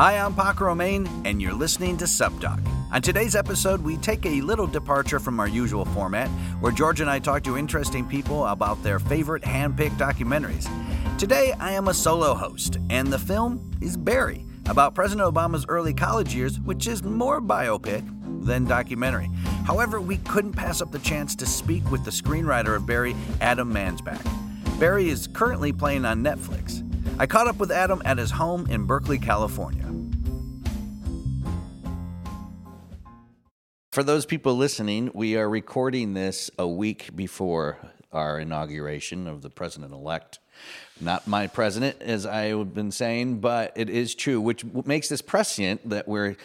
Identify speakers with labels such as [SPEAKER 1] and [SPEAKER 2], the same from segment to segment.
[SPEAKER 1] Hi, I'm Paco Romaine, and you're listening to Sup Doc. On today's episode, we take a little departure from our usual format, where George and I talk to interesting people about their favorite hand-picked documentaries. Today, I am a solo host, and the film is Barry, about President Obama's early college years, which is more biopic than documentary. However, we couldn't pass up the chance to speak with the screenwriter of Barry, Adam Mansbach. Barry is currently playing on Netflix. I caught up with Adam at his home in Berkeley, California. For those people listening, we are recording this a week before our inauguration of the president elect. Not my president, as I have been saying, but it is true, which makes this prescient that we're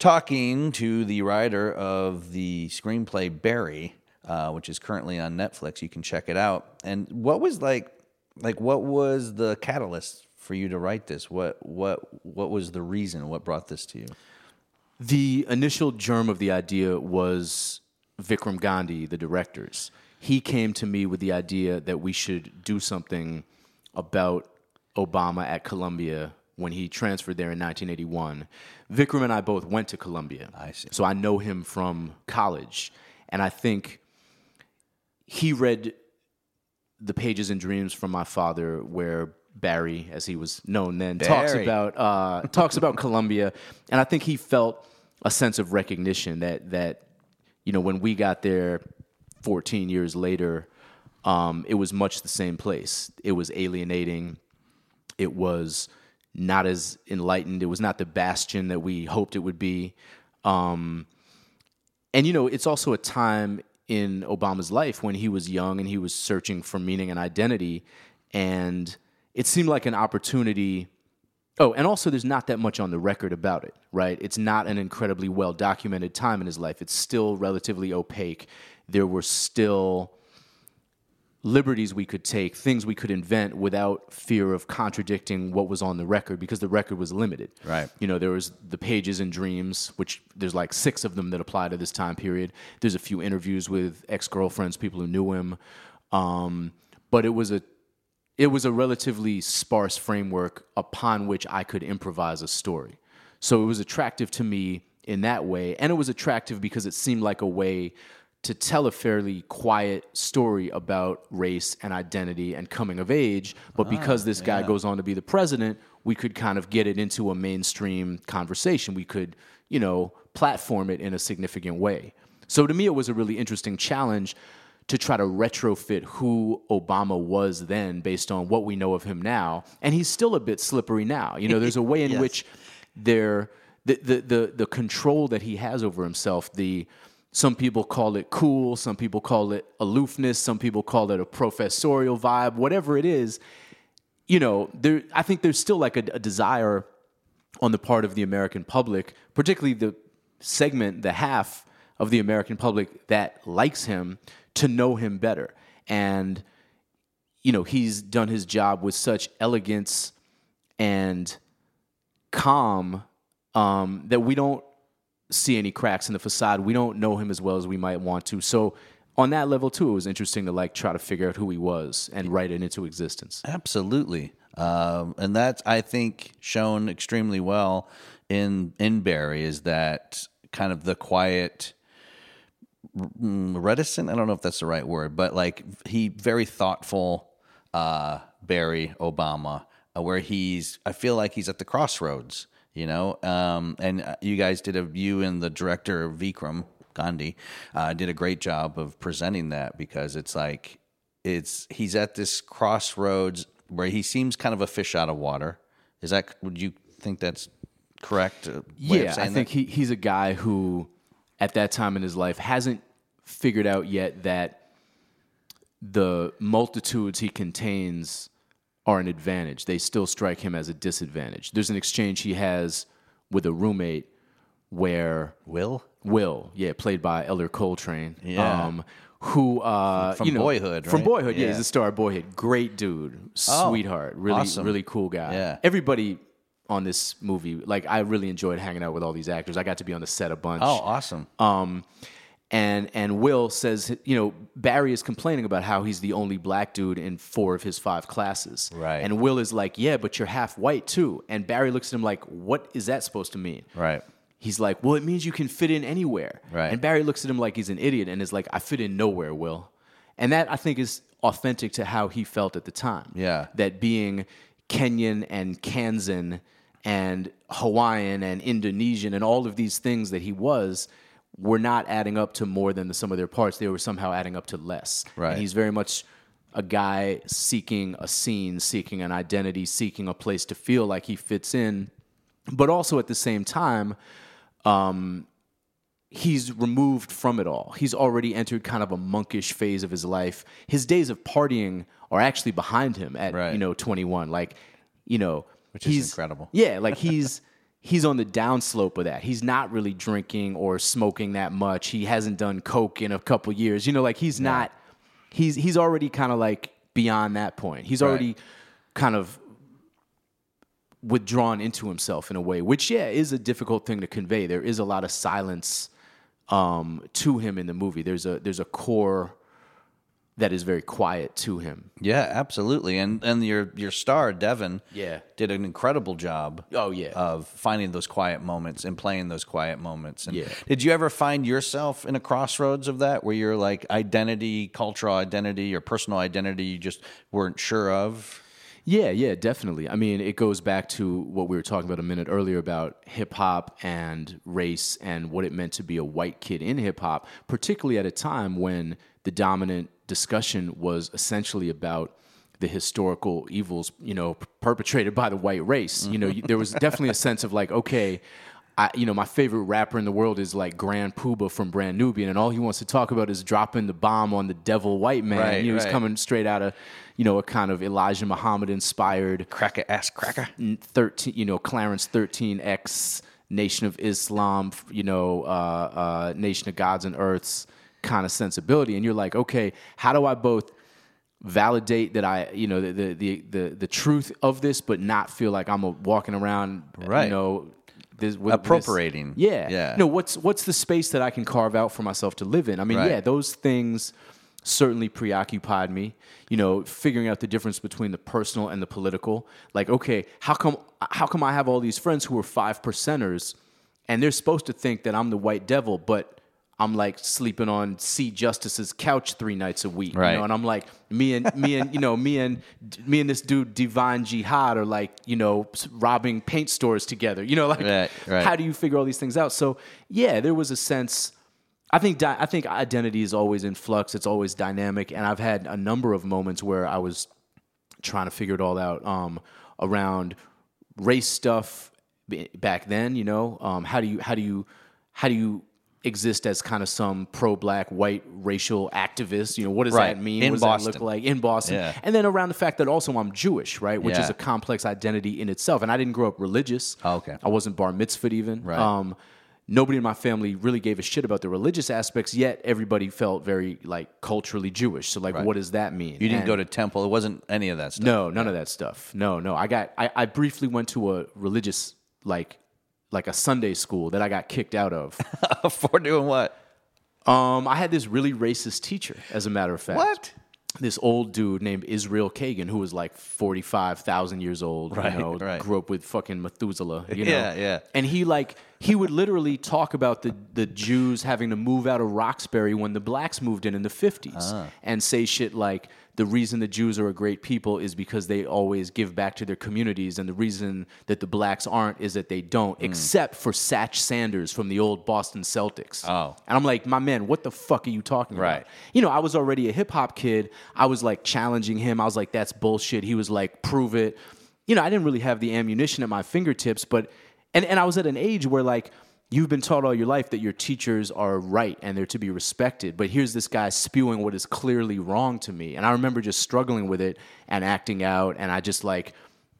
[SPEAKER 1] talking to the writer of the screenplay Barry, uh, which is currently on Netflix. You can check it out. And what was like like what was the catalyst for you to write this? What what what was the reason? What brought this to you?
[SPEAKER 2] The initial germ of the idea was Vikram Gandhi, the directors. He came to me with the idea that we should do something about Obama at Columbia when he transferred there in 1981. Vikram and I both went to Columbia.
[SPEAKER 1] I see.
[SPEAKER 2] So I know him from college. And I think he read the pages and dreams from my father where Barry, as he was known then, talks about uh, talks about Columbia, and I think he felt a sense of recognition that that you know when we got there 14 years later, um, it was much the same place. It was alienating. It was not as enlightened. It was not the bastion that we hoped it would be. Um, and you know, it's also a time in Obama's life when he was young and he was searching for meaning and identity, and it seemed like an opportunity. Oh, and also there's not that much on the record about it, right? It's not an incredibly well documented time in his life. It's still relatively opaque. There were still liberties we could take, things we could invent without fear of contradicting what was on the record because the record was limited.
[SPEAKER 1] Right.
[SPEAKER 2] You know, there was the pages and dreams, which there's like six of them that apply to this time period. There's a few interviews with ex-girlfriends, people who knew him. Um, but it was a it was a relatively sparse framework upon which I could improvise a story. So it was attractive to me in that way, and it was attractive because it seemed like a way to tell a fairly quiet story about race and identity and coming of age. But ah, because this guy goes on to be the president, we could kind of get it into a mainstream conversation. We could, you know, platform it in a significant way. So to me, it was a really interesting challenge to try to retrofit who Obama was then based on what we know of him now. And he's still a bit slippery now. You know, there's a way in
[SPEAKER 1] Yes.
[SPEAKER 2] which there the, the the the control that he has over himself, the some people call it cool, some people call it aloofness, some people call it a professorial vibe, whatever it is, you know, there I think there's still like a, a desire on the part of the American public, particularly the segment, the half of the American public that likes him, to know him better. And, you know, he's done his job with such elegance and calm um, that we don't see any cracks in the facade. We don't know him as well as we might want to. So, on that level too, it was interesting to like try to figure out who he was and write it into existence.
[SPEAKER 1] Absolutely. Um, and that's I think shown extremely well in in Barry is that kind of the quiet reticent I don't know if that's the right word but like he very thoughtful uh, Barry Obama uh, where he's I feel like he's at the crossroads you know um, and uh, you guys did a you and the director Vikram Gandhi uh, did a great job of presenting that because it's like it's he's at this crossroads where he seems kind of a fish out of water. Is that would you think that's correct? uh,
[SPEAKER 2] Yeah, I think
[SPEAKER 1] that?
[SPEAKER 2] he, he's a guy who, at that time in his life hasn't figured out yet that the multitudes he contains are an advantage. They still strike him as a disadvantage. There's an exchange he has with a roommate where
[SPEAKER 1] Will?
[SPEAKER 2] Will, yeah, played by Ellar Coltrane.
[SPEAKER 1] Yeah.
[SPEAKER 2] Um, who uh
[SPEAKER 1] From
[SPEAKER 2] you know,
[SPEAKER 1] Boyhood,
[SPEAKER 2] From? Boyhood, yeah,
[SPEAKER 1] Yeah.
[SPEAKER 2] he's a star of Boyhood. Great dude.
[SPEAKER 1] Oh,
[SPEAKER 2] Sweetheart. Really
[SPEAKER 1] awesome.
[SPEAKER 2] really cool guy.
[SPEAKER 1] Yeah.
[SPEAKER 2] Everybody on this movie, like I really enjoyed hanging out with all these actors. I got to be on the set a bunch.
[SPEAKER 1] Oh, awesome.
[SPEAKER 2] Um, and and Will says, you know, Barry is complaining about how he's the only black dude in four of his five classes.
[SPEAKER 1] Right.
[SPEAKER 2] And Will is like, yeah, but you're half white too. And Barry looks at him like, what is that supposed to mean?
[SPEAKER 1] right.
[SPEAKER 2] He's like, well, it means you can fit in anywhere.
[SPEAKER 1] Right.
[SPEAKER 2] And Barry looks at him like he's an idiot and is like, I fit in nowhere, Will. And that I think is authentic to how he felt at the time.
[SPEAKER 1] Yeah.
[SPEAKER 2] That being Kenyan and Kansan and Hawaiian and Indonesian and all of these things that he was were not adding up to more than the sum of their parts. They were somehow adding up to less.
[SPEAKER 1] Right.
[SPEAKER 2] And he's very much a guy seeking a scene, seeking an identity, seeking a place to feel like he fits in, but also at the same time, um, he's removed from it all. He's already entered kind of a monkish phase of his life. His days of partying are actually behind him at
[SPEAKER 1] Right.
[SPEAKER 2] you know 21. Like, you know,
[SPEAKER 1] Which is incredible.
[SPEAKER 2] Yeah, like he's he's on the downslope of that. He's not really drinking or smoking that much. He hasn't done coke in a couple years. You know, like he's not. He's he's already kind of like beyond that point. He's already kind of withdrawn into himself in a way, which yeah is a difficult thing to convey. There is a lot of silence um, to him in the movie. There's a there's a core that is very quiet to him.
[SPEAKER 1] Yeah, absolutely. And and your your star Devon,
[SPEAKER 2] Yeah.
[SPEAKER 1] did an incredible job.
[SPEAKER 2] Oh, yeah.
[SPEAKER 1] of finding those quiet moments and playing those quiet moments. And
[SPEAKER 2] Yeah.
[SPEAKER 1] did you ever find yourself in a crossroads of that, where you're like identity, cultural identity, or personal identity, you just weren't sure of?
[SPEAKER 2] Yeah, yeah, definitely. I mean, it goes back to what we were talking about a minute earlier about hip hop and race and what it meant to be a white kid in hip hop, particularly at a time when the dominant discussion was essentially about the historical evils, you know, perpetrated by the white race. You know, there was definitely a sense of like, okay, I, you know, my favorite rapper in the world is like Grand Puba from Brand Nubian, and all he wants to talk about is dropping the bomb on the devil white man.
[SPEAKER 1] Right,
[SPEAKER 2] you know, he's coming straight out of, you know, a kind of Elijah Muhammad inspired
[SPEAKER 1] Cracker ass cracker.
[SPEAKER 2] 13, you know, Clarence 13X, Nation of Islam, you know, uh, uh, Nation of Gods and Earths kind of sensibility. And you're like, okay, how do I both validate that I, you know, the, the, the, the, truth of this, but not feel like I'm a, walking around,
[SPEAKER 1] Right.
[SPEAKER 2] you know, this, with
[SPEAKER 1] Appropriating.
[SPEAKER 2] This, yeah.
[SPEAKER 1] Yeah.
[SPEAKER 2] No, what's, what's the space that I can carve out for myself to live in? I mean,
[SPEAKER 1] Right.
[SPEAKER 2] yeah, those things certainly preoccupied me. You know, figuring out the difference between the personal and the political. Like, okay, how come how come I have all these friends who are five percenters, and they're supposed to think that I'm the white devil, but I'm like sleeping on C Justice's couch three nights a week,
[SPEAKER 1] Right.
[SPEAKER 2] you know, and I'm like me and me and you know me and me and this dude Divine Jihad are like you know robbing paint stores together, you know, like
[SPEAKER 1] Right, right.
[SPEAKER 2] how do you figure all these things out? So yeah, there was a sense. I think di- I think identity is always in flux. It's always dynamic, and I've had a number of moments where I was trying to figure it all out um, around race stuff back then. You know, um, how do you how do you how do you exist as kind of some pro-black white racial activist? You know, what does
[SPEAKER 1] Right.
[SPEAKER 2] that mean?
[SPEAKER 1] In
[SPEAKER 2] what does that
[SPEAKER 1] Boston.
[SPEAKER 2] look like in Boston?
[SPEAKER 1] Yeah.
[SPEAKER 2] And then around the fact that also I'm Jewish, right, which
[SPEAKER 1] Yeah.
[SPEAKER 2] is a complex identity in itself. And I didn't grow up religious.
[SPEAKER 1] Oh, okay.
[SPEAKER 2] I wasn't bar mitzvahed even.
[SPEAKER 1] Right.
[SPEAKER 2] Um, nobody in my family really gave a shit about the religious aspects. Yet everybody felt very like culturally Jewish. So like,
[SPEAKER 1] Right.
[SPEAKER 2] what does that mean?
[SPEAKER 1] You didn't
[SPEAKER 2] And-
[SPEAKER 1] go to temple. It wasn't any of that stuff.
[SPEAKER 2] no, none of that stuff. No, no. I got. I, I briefly went to a religious like like a Sunday school that I got kicked out of.
[SPEAKER 1] For doing what?
[SPEAKER 2] um, I had this really racist teacher, as a matter of fact.
[SPEAKER 1] What?
[SPEAKER 2] This old dude named Israel Kagan, who was like forty five thousand years old.
[SPEAKER 1] Right,
[SPEAKER 2] you know,
[SPEAKER 1] right.
[SPEAKER 2] grew up with fucking Methuselah. You know?
[SPEAKER 1] Yeah, yeah.
[SPEAKER 2] And he like he would literally talk about the the Jews having to move out of Roxbury when the blacks moved in in the fifties,
[SPEAKER 1] Ah.
[SPEAKER 2] and say shit like the reason the Jews are a great people is because they always give back to their communities, and the reason that the blacks aren't is that they don't,
[SPEAKER 1] Hmm.
[SPEAKER 2] except for Satch Sanders from the old Boston Celtics.
[SPEAKER 1] Oh.
[SPEAKER 2] And I'm like, my man, what the fuck are you talking
[SPEAKER 1] Right.
[SPEAKER 2] about? You know, I was already a hip hop kid. I was like challenging him. I was like, that's bullshit. He was like, prove it. You know, I didn't really have the ammunition at my fingertips, but and, and I was at an age where like you've been taught all your life that your teachers are right and they're to be respected. But here's this guy spewing what is clearly wrong to me. And I remember just struggling with it and acting out. And I just like,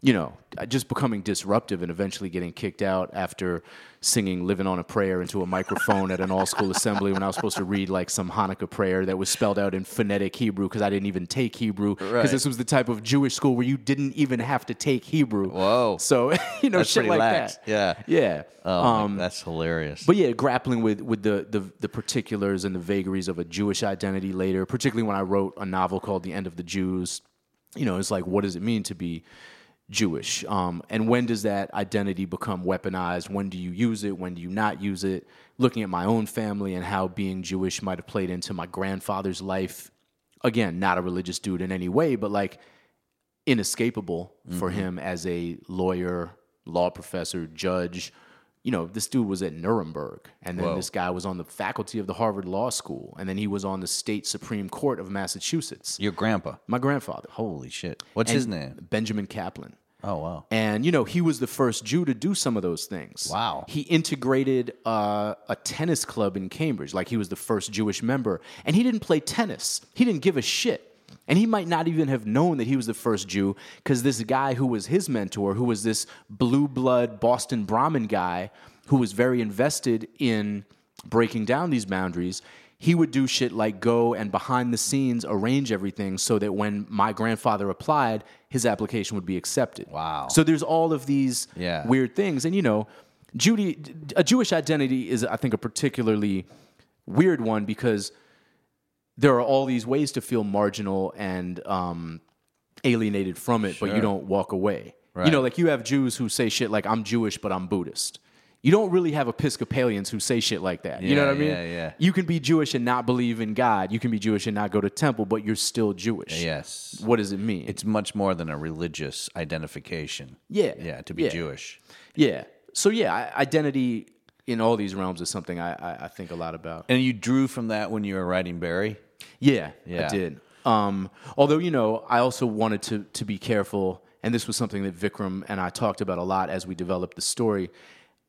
[SPEAKER 2] you know, just becoming disruptive and eventually getting kicked out after singing Living on a Prayer into a microphone at an all school assembly when I was supposed to read like some Hanukkah prayer that was spelled out in phonetic Hebrew because I didn't even take Hebrew. Because
[SPEAKER 1] Right.
[SPEAKER 2] this was the type of Jewish school where you didn't even have to take Hebrew.
[SPEAKER 1] Whoa.
[SPEAKER 2] So, you know,
[SPEAKER 1] That's
[SPEAKER 2] shit like
[SPEAKER 1] lax.
[SPEAKER 2] that.
[SPEAKER 1] Yeah.
[SPEAKER 2] Yeah.
[SPEAKER 1] Oh,
[SPEAKER 2] Um,
[SPEAKER 1] that's hilarious.
[SPEAKER 2] but yeah, grappling with with the, the the particulars and the vagaries of a Jewish identity later, particularly when I wrote a novel called The End of the Jews. You know, it's like, what does it mean to be Jewish? Um, and when does that identity become weaponized? When do you use it? When do you not use it? Looking at my own family and how being Jewish might have played into my grandfather's life. Again, not a religious dude in any way, but like inescapable for him as a lawyer, law professor, judge. You know, this dude was at Nuremberg, and then
[SPEAKER 1] Whoa.
[SPEAKER 2] this guy was on the faculty of the Harvard Law School, and then he was on the state Supreme Court of Massachusetts.
[SPEAKER 1] Your grandpa.
[SPEAKER 2] My grandfather,
[SPEAKER 1] Holy shit. What's his name?
[SPEAKER 2] Benjamin Kaplan.
[SPEAKER 1] Oh, wow.
[SPEAKER 2] And, you know, he was the first Jew to do some of those things.
[SPEAKER 1] Wow.
[SPEAKER 2] He integrated uh, a tennis club in Cambridge. Like he was the first Jewish member. And he didn't play tennis, he didn't give a shit. And he might not even have known that he was the first Jew because this guy who was his mentor, who was this blue blood Boston Brahmin guy who was very invested in breaking down these boundaries, he would do shit like go and behind the scenes arrange everything so that when my grandfather applied, his application would be accepted.
[SPEAKER 1] Wow.
[SPEAKER 2] So there's all of these
[SPEAKER 1] Yeah.
[SPEAKER 2] weird things. And you know, Judy, a Jewish identity is, I think, a particularly weird one because there are all these ways to feel marginal and um, alienated from it, but you don't walk away. You know, like you have Jews who say shit like, I'm Jewish, but I'm Buddhist. You don't really have Episcopalians who say shit like that. you know what I mean?
[SPEAKER 1] yeah, yeah.
[SPEAKER 2] You can be Jewish and not believe in God. You can be Jewish and not go to temple, but you're still Jewish.
[SPEAKER 1] Yes.
[SPEAKER 2] What does it mean?
[SPEAKER 1] It's much more than a religious identification.
[SPEAKER 2] Yeah.
[SPEAKER 1] Yeah, to be
[SPEAKER 2] Yeah.
[SPEAKER 1] Jewish.
[SPEAKER 2] Yeah. So yeah, identity in all these realms is something I, I, I think a lot about.
[SPEAKER 1] And you drew from that when you were writing Barry?
[SPEAKER 2] Yeah,
[SPEAKER 1] Yeah.
[SPEAKER 2] I did. Um, although you know, I also wanted to to be careful, and this was something that Vikram and I talked about a lot as we developed the story.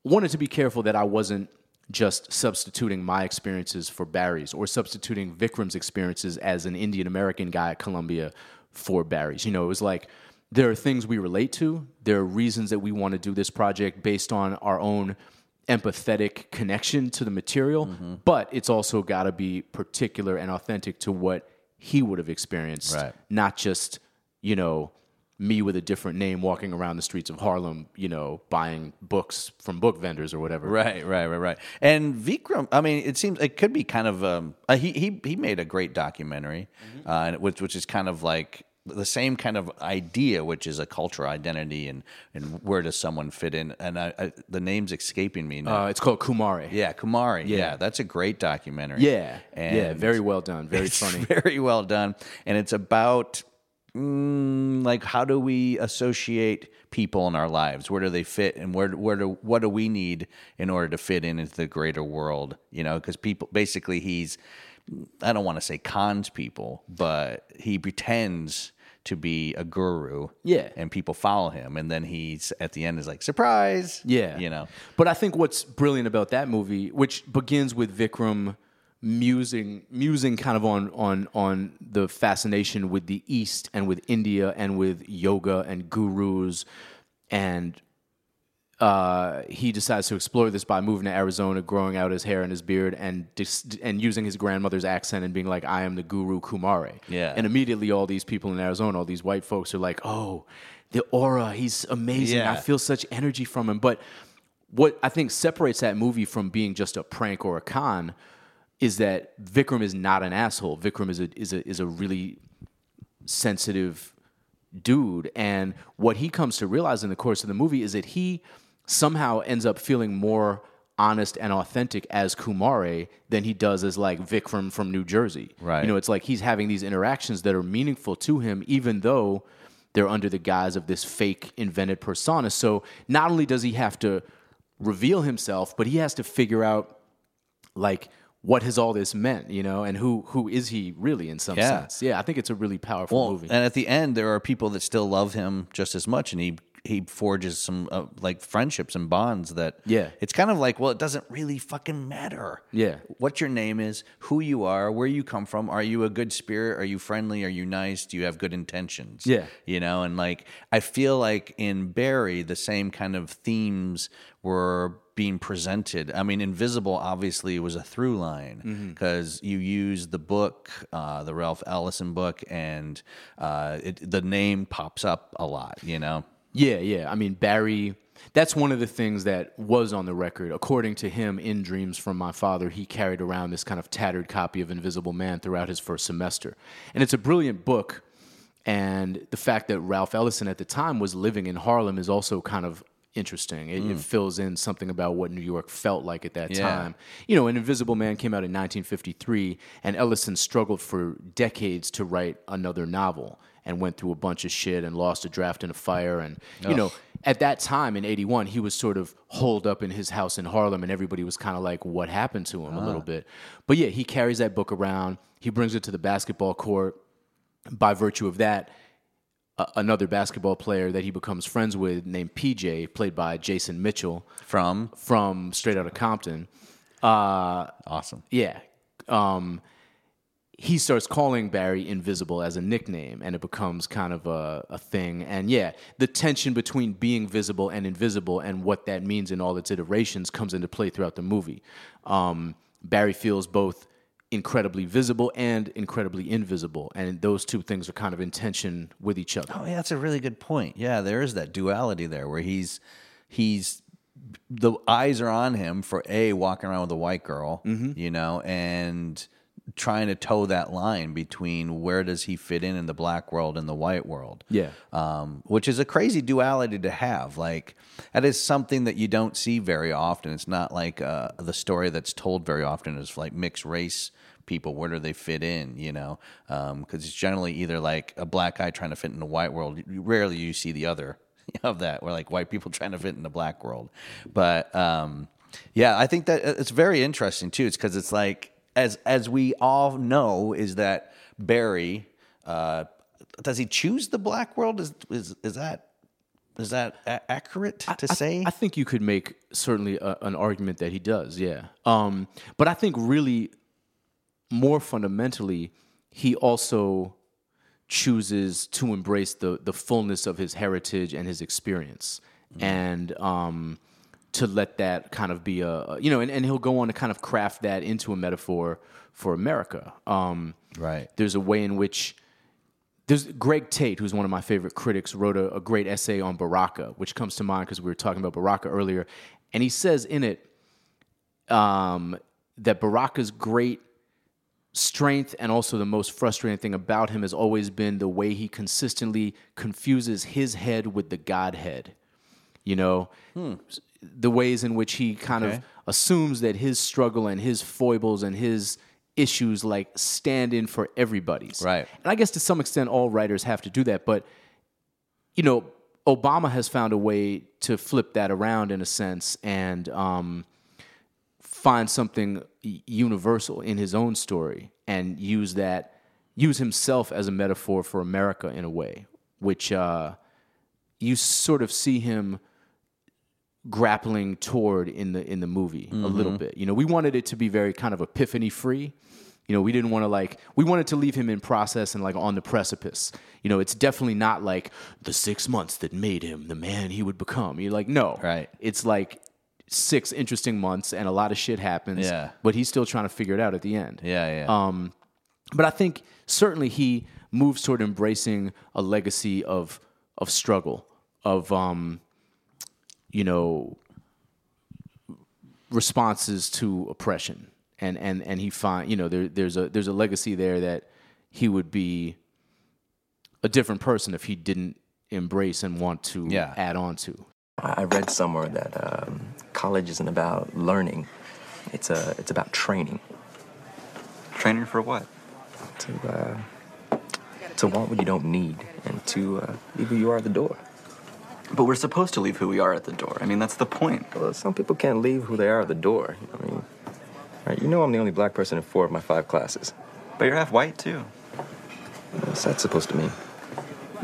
[SPEAKER 2] Wanted to be careful that I wasn't just substituting my experiences for Barry's or substituting Vikram's experiences as an Indian American guy at Columbia for Barry's. You know, it was like there are things we relate to. There are reasons that we want to do this project based on our own empathetic connection to the material, mm-hmm. but it's also got to be particular and authentic to what he would have experienced,
[SPEAKER 1] Right.
[SPEAKER 2] not just, you know, me with a different name walking around the streets of Harlem, you know, buying books from book vendors or whatever.
[SPEAKER 1] Right, right, right, right. And Vikram, I mean, it seems it could be kind of um, uh, he he he made a great documentary,
[SPEAKER 2] Mm-hmm.
[SPEAKER 1] uh, which which is kind of like the same kind of idea, which is a cultural identity and and where does someone fit in? And I, I, the name's escaping me now.
[SPEAKER 2] Uh, it's called Kumare.
[SPEAKER 1] yeah, Kumare. Yeah.
[SPEAKER 2] yeah.
[SPEAKER 1] that's a great documentary.
[SPEAKER 2] Yeah.
[SPEAKER 1] and
[SPEAKER 2] yeah. Very well done. Very funny.
[SPEAKER 1] very well done, and it's about mm, like how do we associate people in our lives? Where do they fit, and where where do what do we need in order to fit in into the greater world? You know, because people basically he's I don't want to say cons people, but he pretends to be a guru.
[SPEAKER 2] Yeah.
[SPEAKER 1] and people follow him, and then he's at the end is like surprise.
[SPEAKER 2] Yeah.
[SPEAKER 1] you know.
[SPEAKER 2] But I think what's brilliant about that movie, which begins with Vikram musing musing kind of on on on the fascination with the East and with India and with yoga and gurus and uh, he decides to explore this by moving to Arizona, growing out his hair and his beard, and dis- and using his grandmother's accent and being like, "I am the Guru Kumare."
[SPEAKER 1] Yeah.
[SPEAKER 2] And immediately, all these people in Arizona, all these white folks, are like, "Oh, the aura, he's amazing. I feel such energy from him." But what I think separates that movie from being just a prank or a con is that Vikram is not an asshole. Vikram is a is a is a really sensitive dude. And what he comes to realize in the course of the movie is that he somehow ends up feeling more honest and authentic as Kumare than he does as like Vikram from New Jersey.
[SPEAKER 1] Right.
[SPEAKER 2] You know, it's like he's having these interactions that are meaningful to him, even though they're under the guise of this fake invented persona. So not only does he have to reveal himself, but he has to figure out like what has all this meant, you know, and who who is he really in some
[SPEAKER 1] Yeah.
[SPEAKER 2] sense? Yeah, I think it's a really powerful
[SPEAKER 1] Well,
[SPEAKER 2] movie.
[SPEAKER 1] and at the end, there are people that still love him just as much, and he he forges some uh, like friendships and bonds that
[SPEAKER 2] Yeah.
[SPEAKER 1] it's kind of like well it doesn't really fucking matter
[SPEAKER 2] Yeah.
[SPEAKER 1] what your name is who you are where you come from are you a good spirit are you friendly are you nice do you have good intentions
[SPEAKER 2] Yeah.
[SPEAKER 1] you know and like i feel like in barry the same kind of themes were being presented i mean invisible obviously was a through line because you use the book uh, the ralph ellison book and uh, it, the name pops up a lot you know
[SPEAKER 2] Yeah, yeah. I mean, Barry, that's one of the things that was on the record. According to him, in Dreams from My Father, he carried around this kind of tattered copy of Invisible Man throughout his first semester. And it's a brilliant book. And the fact that Ralph Ellison at the time was living in Harlem is also kind of interesting. It, it mm. fills in something about what New York felt like at that
[SPEAKER 1] Yeah.
[SPEAKER 2] time. You know, an Invisible Man came out in 1953, and Ellison struggled for decades to write another novel and went through a bunch of shit and lost a draft in a fire. And, you know, at that time in 81, he was sort of holed up in his house in Harlem, and everybody was kind of like, what happened to him a little ah. bit. But yeah, he carries that book around, he brings it to the basketball court. By virtue of that, another basketball player that he becomes friends with named PJ, played by Jason Mitchell
[SPEAKER 1] from
[SPEAKER 2] from Straight Outta Compton.
[SPEAKER 1] awesome
[SPEAKER 2] Yeah. Um, he starts calling Barry Invisible as a nickname, and it becomes kind of a, a thing. And yeah, the tension between being visible and invisible and what that means in all its iterations comes into play throughout the movie. Um, Barry feels both incredibly visible and incredibly invisible, and those two things are kind of in tension with each other.
[SPEAKER 1] Oh, yeah, that's a really good point. Yeah, there is that duality there where he's he's the eyes are on him for a walking around with a white girl,
[SPEAKER 2] Mm-hmm.
[SPEAKER 1] you know, and trying to toe that line between where does he fit in in the black world and the white world.
[SPEAKER 2] Yeah.
[SPEAKER 1] Um, which is a crazy duality to have. Like that is something that you don't see very often. It's not like uh, the story that's told very often is like mixed race people. Where do they fit in? You know, because it's generally either like a black guy trying to fit in the white world. Rarely you see the other of that, where like white people trying to fit in the black world. But um, yeah, I think that uh, it's very interesting too. It's because it's like as as we all know is that Barry. Uh, does he choose the black world? Is is is that is that a- accurate to say?
[SPEAKER 2] I think you could make certainly a, an argument that he does, yeah. Um, but I think really more fundamentally, he also chooses to embrace the the fullness of his heritage and his experience, and um, to let that kind of be a a- you know, and, and he'll go on to kind of craft that into a metaphor for America. Um,
[SPEAKER 1] Right.
[SPEAKER 2] There's a way in which there's Greg Tate, who's one of my favorite critics, wrote a, a great essay on Baraka, which comes to mind because we were talking about Baraka earlier, and he says in it um, that Baraka's great strength and also the most frustrating thing about him has always been the way he consistently confuses his head with the Godhead. You know, the ways in which he kind
[SPEAKER 1] Okay.
[SPEAKER 2] of assumes that his struggle and his foibles and his issues like stand in for everybody's.
[SPEAKER 1] Right.
[SPEAKER 2] And I guess to some extent, all writers have to do that. But, you know, Obama has found a way to flip that around in a sense and um, find something universal in his own story and use that, use himself as a metaphor for America in a way, which uh, you sort of see him grappling toward in the in the movie a little bit. You know, we wanted it to be very kind of epiphany free. You know, we didn't want to like we wanted to leave him in process and like on the precipice. You know, it's definitely not like the 6 months that made him the man he would become. You're like, no.
[SPEAKER 1] Right.
[SPEAKER 2] It's like six interesting months and a lot of shit happens.
[SPEAKER 1] Yeah.
[SPEAKER 2] But he's still trying to figure it out at the end.
[SPEAKER 1] yeah, yeah.
[SPEAKER 2] Um, but I think certainly he moves toward embracing a legacy of of struggle, of um, you know, responses to oppression, and and and he find you know there there's a there's a legacy there that he would be a different person if he didn't embrace and want to
[SPEAKER 1] Yeah.
[SPEAKER 2] add on to.
[SPEAKER 3] I I read somewhere that um, college isn't about learning; it's a it's about training
[SPEAKER 4] Training for what?
[SPEAKER 3] to uh, to want what you don't need and to uh, leave who you are at the door.
[SPEAKER 4] But we're supposed to leave who we are at the door. I mean, that's the point.
[SPEAKER 3] Well, some people can't leave who they are at the door. I mean, right? You know, I'm the only black person in four of my five classes.
[SPEAKER 4] But you're half white, too.
[SPEAKER 3] What's that supposed to mean?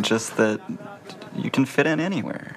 [SPEAKER 4] Just that you can fit in anywhere?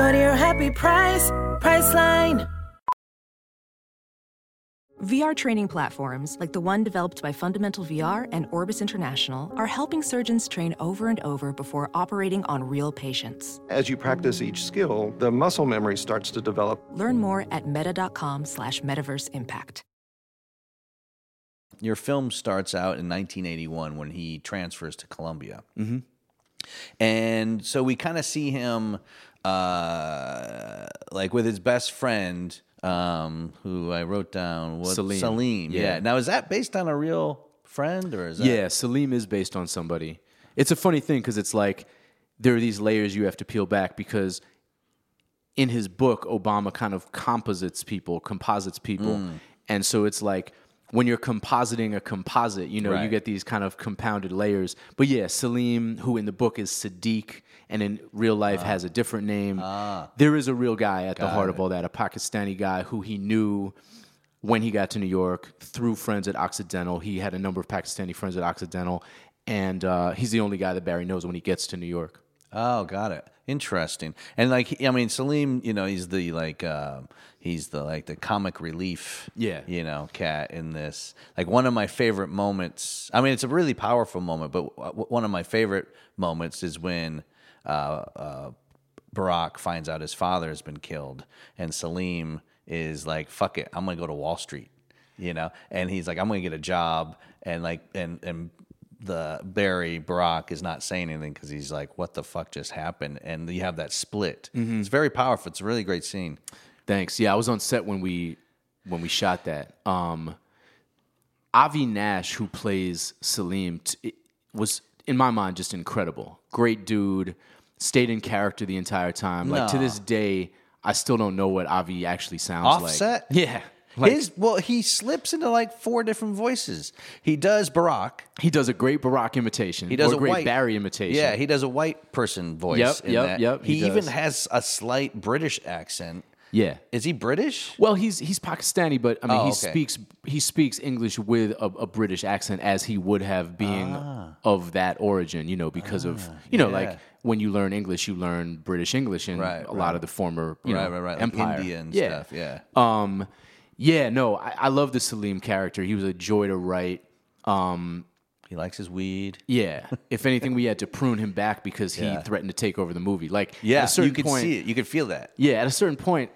[SPEAKER 5] Go to your happy price, Priceline.
[SPEAKER 6] VR training platforms, like the one developed by Fundamental VR and Orbis International, are helping surgeons train over and over before operating on real patients.
[SPEAKER 7] As you practice each skill, the muscle memory starts to develop.
[SPEAKER 6] Learn more at meta.com slash metaverse impact.
[SPEAKER 1] Your film starts out in 1981 when he transfers to Columbia. Mm-hmm. And so we kind of see him uh, like with his best friend, um, who I wrote down was
[SPEAKER 2] Salim.
[SPEAKER 1] Salim. Yeah.
[SPEAKER 2] Yeah.
[SPEAKER 1] Now, is that based on a real friend or is that?
[SPEAKER 2] Yeah, Salim is based on somebody. It's a funny thing because it's like there are these layers you have to peel back because in his book, Obama kind of composites people, composites people.
[SPEAKER 1] Mm.
[SPEAKER 2] And so it's like when you're compositing a composite, you know, you get these kind of compounded layers. But yeah, Salim, who in the book is Sadiq and in real life has a different name, there is a real guy at the heart of all that, a Pakistani guy who he knew when he got to New York through friends at Occidental. He had a number of Pakistani friends at Occidental, and uh, he's the only guy that Barry knows when he gets to New York.
[SPEAKER 1] Oh, got it. Interesting. And like, I mean, Salim, you know, he's the like, um, he's the like the comic relief,
[SPEAKER 2] Yeah.
[SPEAKER 1] you know, cat in this. Like one of my favorite moments. I mean, it's a really powerful moment, but w- one of my favorite moments is when uh, uh, Barack finds out his father has been killed, and Salim is like, "Fuck it, I'm gonna go to Wall Street," you know, and he's like, "I'm gonna get a job," and like, and and the Barry Brock is not saying anything because he's like, "What the fuck just happened?" And you have that split. It's very powerful. It's a really great scene.
[SPEAKER 2] Thanks. Yeah, I was on set when we when we shot that. Um, Avi Nash, who plays Salim, t- was in my mind just incredible. Great dude. Stayed in character the entire time. Like to this day, I still don't know what Avi actually sounds
[SPEAKER 1] Offset?
[SPEAKER 2] like. Yeah. Like,
[SPEAKER 1] His well, he slips into like four different voices. He does Barack.
[SPEAKER 2] he does a great Barack imitation.
[SPEAKER 1] He does
[SPEAKER 2] or
[SPEAKER 1] a
[SPEAKER 2] great
[SPEAKER 1] white
[SPEAKER 2] Barry imitation.
[SPEAKER 1] Yeah, he does a white person voice.
[SPEAKER 2] Yep,
[SPEAKER 1] in
[SPEAKER 2] yep,
[SPEAKER 1] that.
[SPEAKER 2] yep,
[SPEAKER 1] He,
[SPEAKER 2] he
[SPEAKER 1] even
[SPEAKER 2] does.
[SPEAKER 1] has a slight British accent.
[SPEAKER 2] yeah.
[SPEAKER 1] Is he British?
[SPEAKER 2] Well, he's he's Pakistani, but I mean,
[SPEAKER 1] Oh,
[SPEAKER 2] he
[SPEAKER 1] okay.
[SPEAKER 2] speaks he speaks English with a, a British accent as he would have being of that origin. You know, because of you know,
[SPEAKER 1] Ah. yeah.
[SPEAKER 2] like when you learn English, you learn British English and
[SPEAKER 1] Right,
[SPEAKER 2] a
[SPEAKER 1] right.
[SPEAKER 2] lot of the former you
[SPEAKER 1] right,
[SPEAKER 2] know
[SPEAKER 1] right, right. Like
[SPEAKER 2] empire.
[SPEAKER 1] India and stuff. Yeah.
[SPEAKER 2] Um, yeah, no, I, I love the Salim character. He was a joy to write. Um,
[SPEAKER 1] He likes his weed.
[SPEAKER 2] yeah, if anything, we had to prune him back because he
[SPEAKER 1] Yeah.
[SPEAKER 2] threatened to take over the movie. Like, at
[SPEAKER 1] Yeah,
[SPEAKER 2] a certain
[SPEAKER 1] you could
[SPEAKER 2] point,
[SPEAKER 1] see it. You could feel that.
[SPEAKER 2] yeah, at a certain point,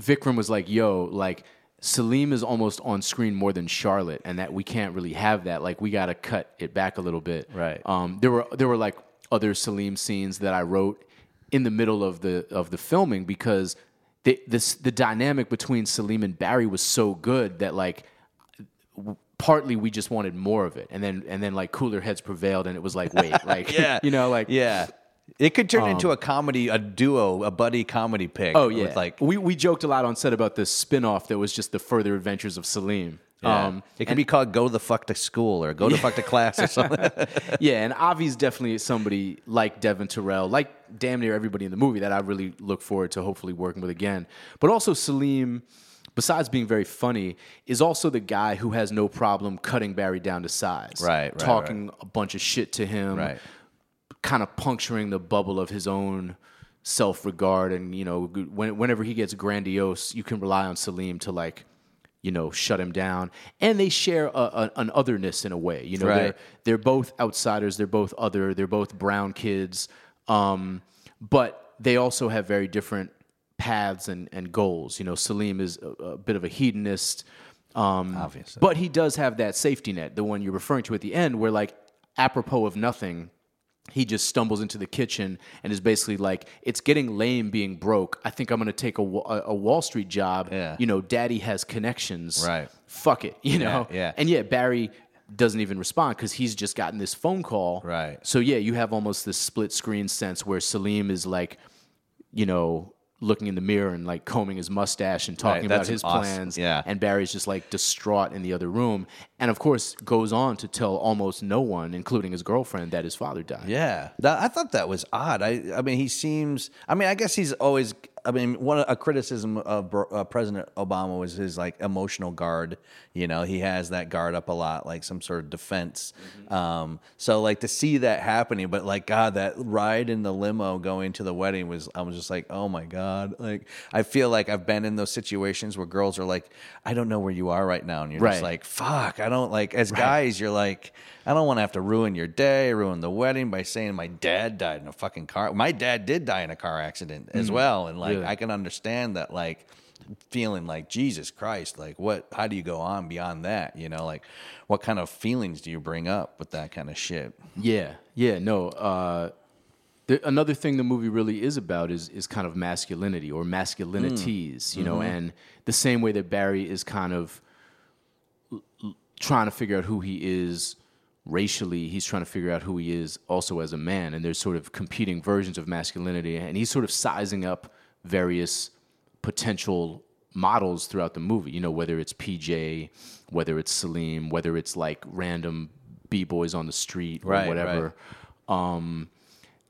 [SPEAKER 2] Vikram was like, "Yo, like Salim is almost on screen more than Charlotte, and that we can't really have that. Like, we got to cut it back a little bit."
[SPEAKER 1] Right.
[SPEAKER 2] Um, there were there were like other Salim scenes that I wrote in the middle of the of the filming because the this the dynamic between Salim and Barry was so good that like w- partly we just wanted more of it and then and then like cooler heads prevailed and it was like wait like
[SPEAKER 1] Yeah.
[SPEAKER 2] you know like
[SPEAKER 1] Yeah. It could turn into um, a comedy, a duo, a buddy comedy pick.
[SPEAKER 2] Oh yeah,
[SPEAKER 1] like
[SPEAKER 2] we we joked a lot on set about the spin-off that was just the further adventures of Salim.
[SPEAKER 1] Yeah.
[SPEAKER 2] Um,
[SPEAKER 1] it could be called "Go the fuck to school" or "Go the fuck to class" or something.
[SPEAKER 2] yeah, and Avi's definitely somebody like Devon Terrell, like damn near everybody in the movie that I really look forward to hopefully working with again. But also Salim, besides being very funny, is also the guy who has no problem cutting Barry down to size.
[SPEAKER 1] Right, right,
[SPEAKER 2] talking a bunch of shit to him.
[SPEAKER 1] Right.
[SPEAKER 2] kind of puncturing the bubble of his own self-regard and you know when, whenever he gets grandiose you can rely on Salim to like you know shut him down. And they share a, a, an otherness in a way you know they're they're both outsiders they're both other they're both brown kids um, but they also have very different paths and, and goals. You know Salim is a, a bit of a hedonist um,
[SPEAKER 1] Obviously.
[SPEAKER 2] but he does have that safety net the one you're referring to at the end where like apropos of nothing he just stumbles into the kitchen and is basically like, "It's getting lame being broke. I think I'm going to take a, a, Wall Street job.
[SPEAKER 1] Yeah.
[SPEAKER 2] You know, Daddy has connections.
[SPEAKER 1] Right.
[SPEAKER 2] Fuck it. You know.
[SPEAKER 1] yeah.
[SPEAKER 2] And yeah, Barry doesn't even respond because he's just gotten this phone call.
[SPEAKER 1] Right.
[SPEAKER 2] So yeah, you have almost this split screen sense where Salim is like you know, looking in the mirror and like combing his mustache and talking
[SPEAKER 1] Right,
[SPEAKER 2] about his
[SPEAKER 1] awesome.
[SPEAKER 2] plans.
[SPEAKER 1] Yeah.
[SPEAKER 2] And Barry's just like distraught in the other room. And of course, goes on to tell almost no one, including his girlfriend, that his father died.
[SPEAKER 1] Yeah, that, I thought that was odd. I, I mean, he seems. I mean, I guess he's always. I mean, one a criticism of uh, President Obama was his like emotional guard. You know, he has that guard up a lot, like some sort of defense. Um, so like to see that happening, but like God, that ride in the limo going to the wedding was. I was just like, oh my God. Like I feel like I've been in those situations where girls are like, I don't know where you are right now, and you're just like, fuck. I don't like. As guys, you're like. I don't want to have to ruin your day, ruin the wedding by saying my dad died in a fucking car. My dad did die in a car accident as mm. well, and like? I can understand that, like feeling like Jesus Christ, like what? How do you go on beyond that? You know, like what kind of feelings do you bring up with that kind of shit?
[SPEAKER 2] Yeah, yeah, no. Uh, the, another thing the movie really is about is is kind of masculinity or masculinities, mm. you know, mm-hmm. and the same way that Barry is kind of l- l- trying to figure out who he is racially, he's trying to figure out who he is also as a man, and there's sort of competing versions of masculinity, and he's sort of sizing up various potential models throughout the movie. You know, whether it's PJ, whether it's Salim, whether it's like random b boys on the street or
[SPEAKER 1] Right,
[SPEAKER 2] whatever. Um,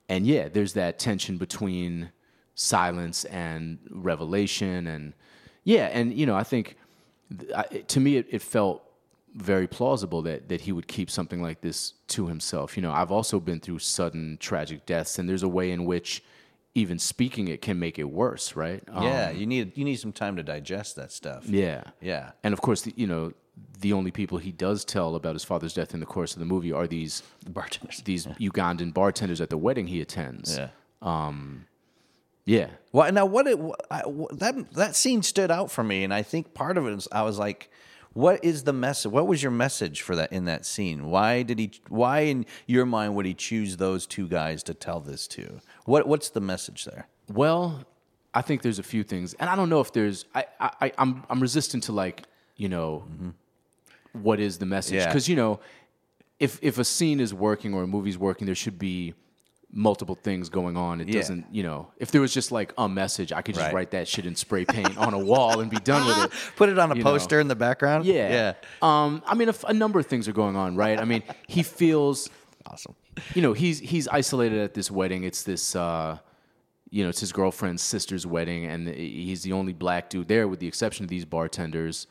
[SPEAKER 2] and yeah, there's that tension between silence and revelation, and yeah, and you know, I think th- I- to me it, it felt very plausible that that he would keep something like this to himself. You know, I've also been through sudden tragic deaths, and there's a way in which even speaking it can make it worse, right?
[SPEAKER 1] yeah,
[SPEAKER 2] Um,
[SPEAKER 1] you need you need some time to digest that stuff.
[SPEAKER 2] yeah,
[SPEAKER 1] yeah,
[SPEAKER 2] and of course, the, you know, the only people he does tell about his father's death in the course of the movie are these
[SPEAKER 1] bartenders.
[SPEAKER 2] these Ugandan bartenders at the wedding he attends.
[SPEAKER 1] Yeah.
[SPEAKER 2] Yeah.
[SPEAKER 1] Well, now what it I, that that scene stood out for me, and I think part of it is I was like, "What is the message? What was your message for that in that scene? Why did he? Why in your mind would he choose those two guys to tell this to? What What's the message there?
[SPEAKER 2] Well, I think there's a few things, and I don't know if there's. I, I I- I'm I'm resistant to like you know, what is the message?
[SPEAKER 1] Yeah.
[SPEAKER 2] Because you know, if if a scene is working or a movie's working, there should be multiple things going on. It
[SPEAKER 1] Yeah.
[SPEAKER 2] doesn't, you know, if there was just like a message, I could just
[SPEAKER 1] Right.
[SPEAKER 2] write that shit in spray paint on a wall and be done with it.
[SPEAKER 1] Put it on a
[SPEAKER 2] You know.
[SPEAKER 1] poster in the background.
[SPEAKER 2] Yeah.
[SPEAKER 1] yeah,
[SPEAKER 2] Um, I mean, a, f- a number of things are going on, right? I mean, he feels
[SPEAKER 1] awesome.
[SPEAKER 2] you know he's he's isolated at this wedding it's this uh you know it's his girlfriend's sister's wedding and he's the only black dude there with the exception of these bartenders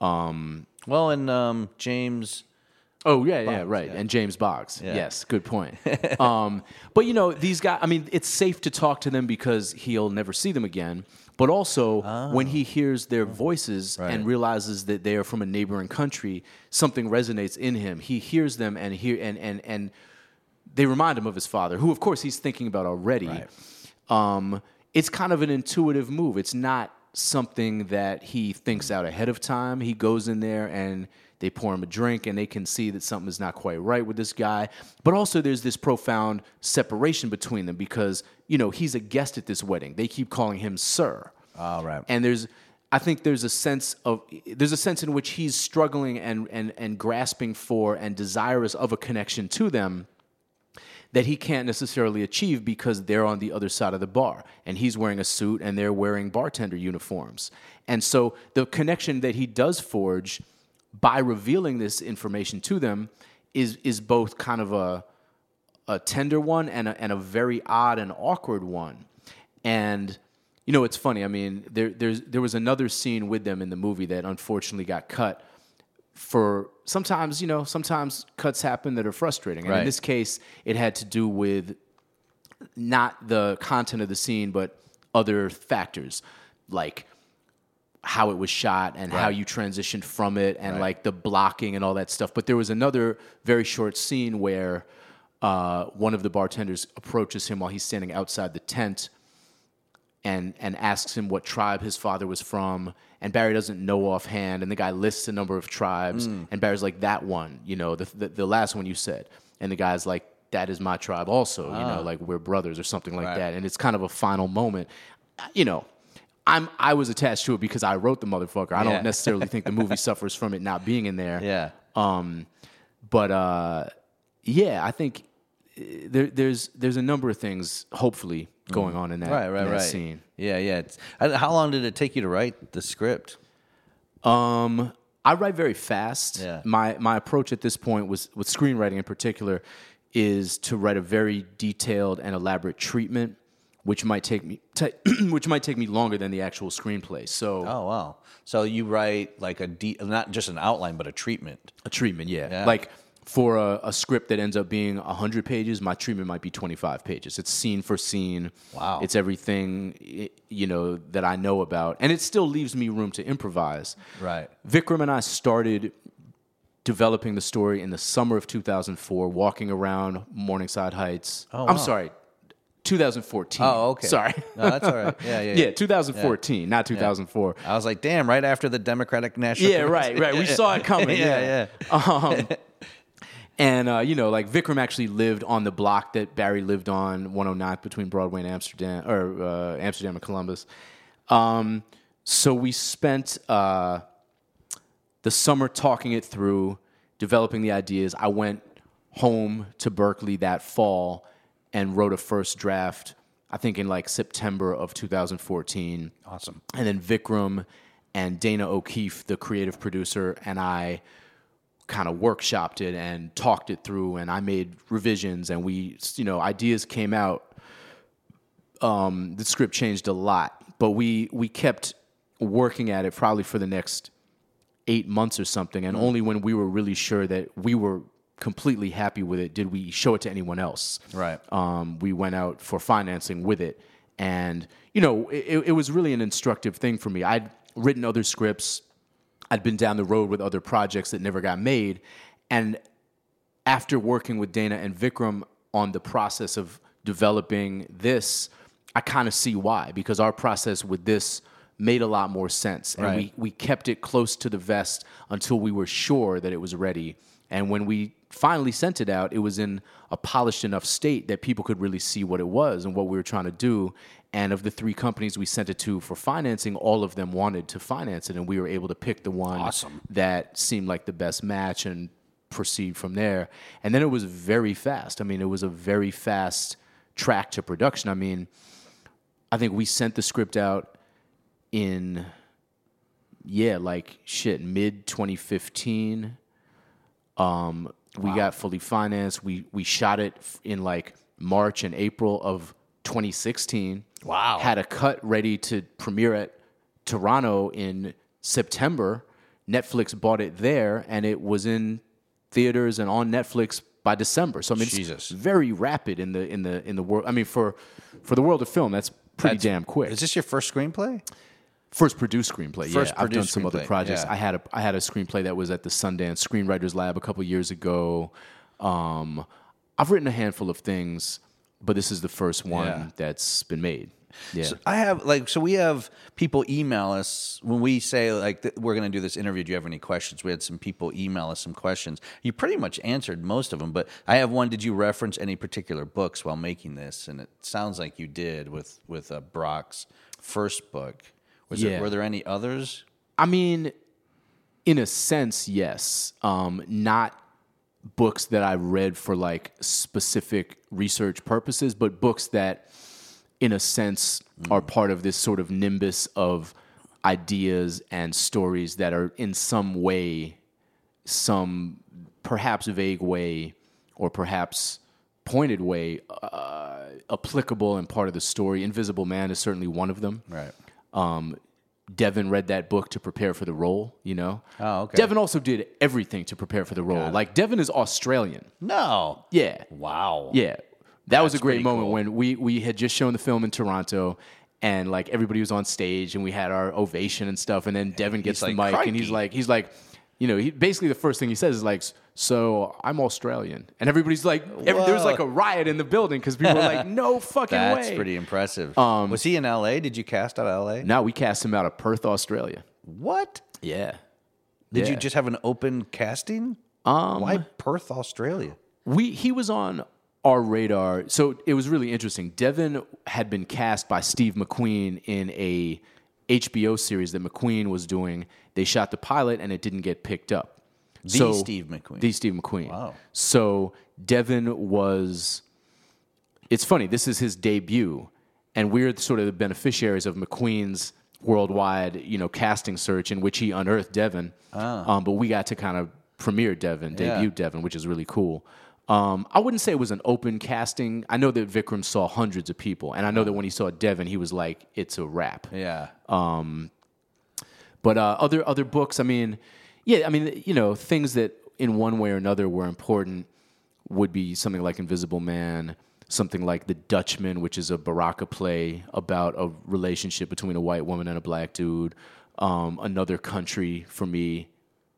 [SPEAKER 1] Well, and um, James.
[SPEAKER 2] Oh yeah yeah right. and james boggs
[SPEAKER 1] Yeah.
[SPEAKER 2] yes good point. Um but you know these guys i mean it's safe to talk to them because he'll never see them again. But also when he hears their voices and realizes that they are from a neighboring country something resonates in him. He hears them and hear and and and they remind him of his father, who, of course, he's thinking about already. Um, it's kind of an intuitive move. It's not something that he thinks out ahead of time. He goes in there and they pour him a drink and they can see that something is not quite right with this guy. But also, there's this profound separation between them because, you know, he's a guest at this wedding. They keep calling him sir.
[SPEAKER 1] All right.
[SPEAKER 2] And there's I think there's a sense of there's a sense in which he's struggling and and and grasping for and desirous of a connection to them that he can't necessarily achieve because they're on the other side of the bar and he's wearing a suit and they're wearing bartender uniforms. And so the connection that he does forge by revealing this information to them is is both kind of a a tender one and a, and a very odd and awkward one. And you know, it's funny. I mean, there there's there was another scene with them in the movie that unfortunately got cut for sometimes, you know, sometimes cuts happen that are frustrating. And
[SPEAKER 1] Right.
[SPEAKER 2] in this case, it had to do with not the content of the scene, but other factors like how it was shot and how you transitioned from it and like the blocking and all that stuff. But there was another very short scene where uh, one of the bartenders approaches him while he's standing outside the tent and and asks him what tribe his father was from. And Barry doesn't know offhand, and the guy lists a number of tribes, and Barry's like that one, you know, the, the the last one you said, and the guy's like that is my tribe also, you know, like we're brothers or something like
[SPEAKER 1] Right.
[SPEAKER 2] that, and it's kind of a final moment, you know. I'm I was attached to it because I wrote the motherfucker. I
[SPEAKER 1] Yeah.
[SPEAKER 2] don't necessarily think the movie suffers from it not being in there.
[SPEAKER 1] Yeah.
[SPEAKER 2] Um, but uh, yeah, I think uh, there, there's there's a number of things, hopefully, going on in that,
[SPEAKER 1] right, right,
[SPEAKER 2] that
[SPEAKER 1] right.
[SPEAKER 2] scene.
[SPEAKER 1] Yeah, yeah. It's, how long did it take you to write the script?
[SPEAKER 2] Um, I write very fast.
[SPEAKER 1] Yeah.
[SPEAKER 2] My my approach at this point was with screenwriting in particular is to write a very detailed and elaborate treatment, which might take me ta which might take me longer than the actual screenplay. So
[SPEAKER 1] Oh wow! So you write like a de- not just an outline, but a treatment.
[SPEAKER 2] a treatment, yeah.
[SPEAKER 1] Yeah.
[SPEAKER 2] Like for a, a script that ends up being 100 pages, my treatment might be 25 pages. It's scene for scene.
[SPEAKER 1] Wow.
[SPEAKER 2] It's everything, you know, that I know about. And it still leaves me room to improvise.
[SPEAKER 1] Right.
[SPEAKER 2] Vikram and I started developing the story in the summer of 2004, walking around Morningside Heights.
[SPEAKER 1] Oh,
[SPEAKER 2] I'm
[SPEAKER 1] wow.
[SPEAKER 2] sorry, 2014.
[SPEAKER 1] Oh, okay.
[SPEAKER 2] Sorry.
[SPEAKER 1] No, that's all right. Yeah, yeah,
[SPEAKER 2] yeah,
[SPEAKER 1] yeah.
[SPEAKER 2] 2014, not 2004.
[SPEAKER 1] I was like, damn! Right after the Democratic National.
[SPEAKER 2] Yeah, right, right. We saw it coming.
[SPEAKER 1] yeah, yeah.
[SPEAKER 2] Um, and uh, you know, like Vikram actually lived on the block that Barry lived on, 109th between Broadway and Amsterdam, or uh, Amsterdam and Columbus. Um, so we spent uh, the summer talking it through, developing the ideas. I went home to Berkeley that fall and wrote a first draft. I think in like September of 2014.
[SPEAKER 1] Awesome.
[SPEAKER 2] And then Vikram and Dana O'Keefe, the creative producer, and I kind of workshopped it and talked it through and I made revisions and we you know ideas came out um the script changed a lot but we we kept working at it probably for the next 8 months or something and only when we were really sure that we were completely happy with it did we show it to anyone else
[SPEAKER 1] Right.
[SPEAKER 2] um, we went out for financing with it. And, you know, it, it was really an instructive thing for me. I'd written other scripts, I'd been down the road with other projects that never got made. And after working with Dana and Vikram on the process of developing this, I kind of see why, because our process with this made a lot more sense. And
[SPEAKER 1] Right.
[SPEAKER 2] we, we kept it close to the vest until we were sure that it was ready. And when we finally sent it out, it was in a polished enough state that people could really see what it was and what we were trying to do. And of the three companies we sent it to for financing, all of them wanted to finance it, and we were able to pick the one
[SPEAKER 1] Awesome.
[SPEAKER 2] that seemed like the best match and proceed from there. And then it was very fast. I mean, it was a very fast track to production. I mean, I think we sent the script out in yeah, like shit, mid 2015. Um, we got fully financed. We we shot it in like March and April of 2016.
[SPEAKER 1] Wow.
[SPEAKER 2] Had a cut ready to premiere at Toronto in September. Netflix bought it there, and it was in theaters and on Netflix by December. So I mean,
[SPEAKER 1] Jesus.
[SPEAKER 2] it's very rapid in the in the in the world. I mean, for for the world of film, that's pretty
[SPEAKER 1] That's-
[SPEAKER 2] damn quick.
[SPEAKER 1] Is this your first screenplay?
[SPEAKER 2] First produced screenplay.
[SPEAKER 1] First
[SPEAKER 2] yeah, I've done some other projects.
[SPEAKER 1] yeah.
[SPEAKER 2] I had a I had a screenplay that was at the Sundance Screenwriters Lab a couple years ago. Um, I've written a handful of things, but this is the first one
[SPEAKER 1] Yeah.
[SPEAKER 2] that's been made. Yeah.
[SPEAKER 1] So I have like so we have people email us when we say like th- we're going to do this interview. Do you have any questions? We had some people email us some questions. You pretty much answered most of them, but I have one. Did you reference any particular books while making this? And it sounds like you did with with uh, Barack's first book. Was
[SPEAKER 2] Yeah.
[SPEAKER 1] there, were there any others?
[SPEAKER 2] I mean, in a sense, yes. Um, not books that I read for like specific research purposes, but books that, in a sense, are part of this sort of nimbus of ideas and stories that are in some way, some perhaps vague way, or perhaps pointed way, uh, applicable and part of the story. Invisible Man is certainly one of them
[SPEAKER 1] Right.
[SPEAKER 2] Um, Devon read that book to prepare for the role, you know?
[SPEAKER 1] Oh, okay.
[SPEAKER 2] Devon also did everything to prepare for the role. Like, Devon is Australian.
[SPEAKER 1] No.
[SPEAKER 2] Yeah.
[SPEAKER 1] Wow.
[SPEAKER 2] Yeah. That was a great
[SPEAKER 1] pretty
[SPEAKER 2] moment
[SPEAKER 1] cool.
[SPEAKER 2] when we, we had just shown the film in Toronto and like everybody was on stage and we had our ovation and stuff. And then Devon gets the
[SPEAKER 1] like,
[SPEAKER 2] mic and he's
[SPEAKER 1] "Crikey."
[SPEAKER 2] like, he's like, you know, he basically the first thing he says is like, so I'm Australian. And everybody's like, every, there was like a riot in the building because people were like, no fucking way.
[SPEAKER 1] That's
[SPEAKER 2] way.
[SPEAKER 1] pretty impressive.
[SPEAKER 2] Um,
[SPEAKER 1] was he in L.A.? Did you cast out of L.A.?
[SPEAKER 2] Now we cast him out of Perth, Australia.
[SPEAKER 1] What?
[SPEAKER 2] Yeah.
[SPEAKER 1] Did you
[SPEAKER 2] Yeah.
[SPEAKER 1] just have an open casting?
[SPEAKER 2] Um,
[SPEAKER 1] Why Perth, Australia?
[SPEAKER 2] We he was on our radar. So it was really interesting. Devon had been cast by Steve McQueen in a HBO series that McQueen was doing. They shot the pilot and it didn't get picked up.
[SPEAKER 1] The Steve McQueen.
[SPEAKER 2] The Steve McQueen.
[SPEAKER 1] Wow.
[SPEAKER 2] So Devon was it's funny, this is his debut and we're sort of the beneficiaries of McQueen's worldwide, you know, casting search in which he unearthed Devon. Um, but we got to kind of premiere
[SPEAKER 1] Yeah.
[SPEAKER 2] debut Devon, which is really cool. Um, I wouldn't say it was an open casting. I know that Vikram saw hundreds of people, and I know that when he saw Devon, he was like, "It's a wrap."
[SPEAKER 1] Yeah.
[SPEAKER 2] Um, But uh, other other books, I mean, yeah, I mean, you know, things that in one way or another were important would be something like Invisible Man, something like The Dutchman, which is a Baraka play about a relationship between a white woman and a black dude. Um, Another Country for me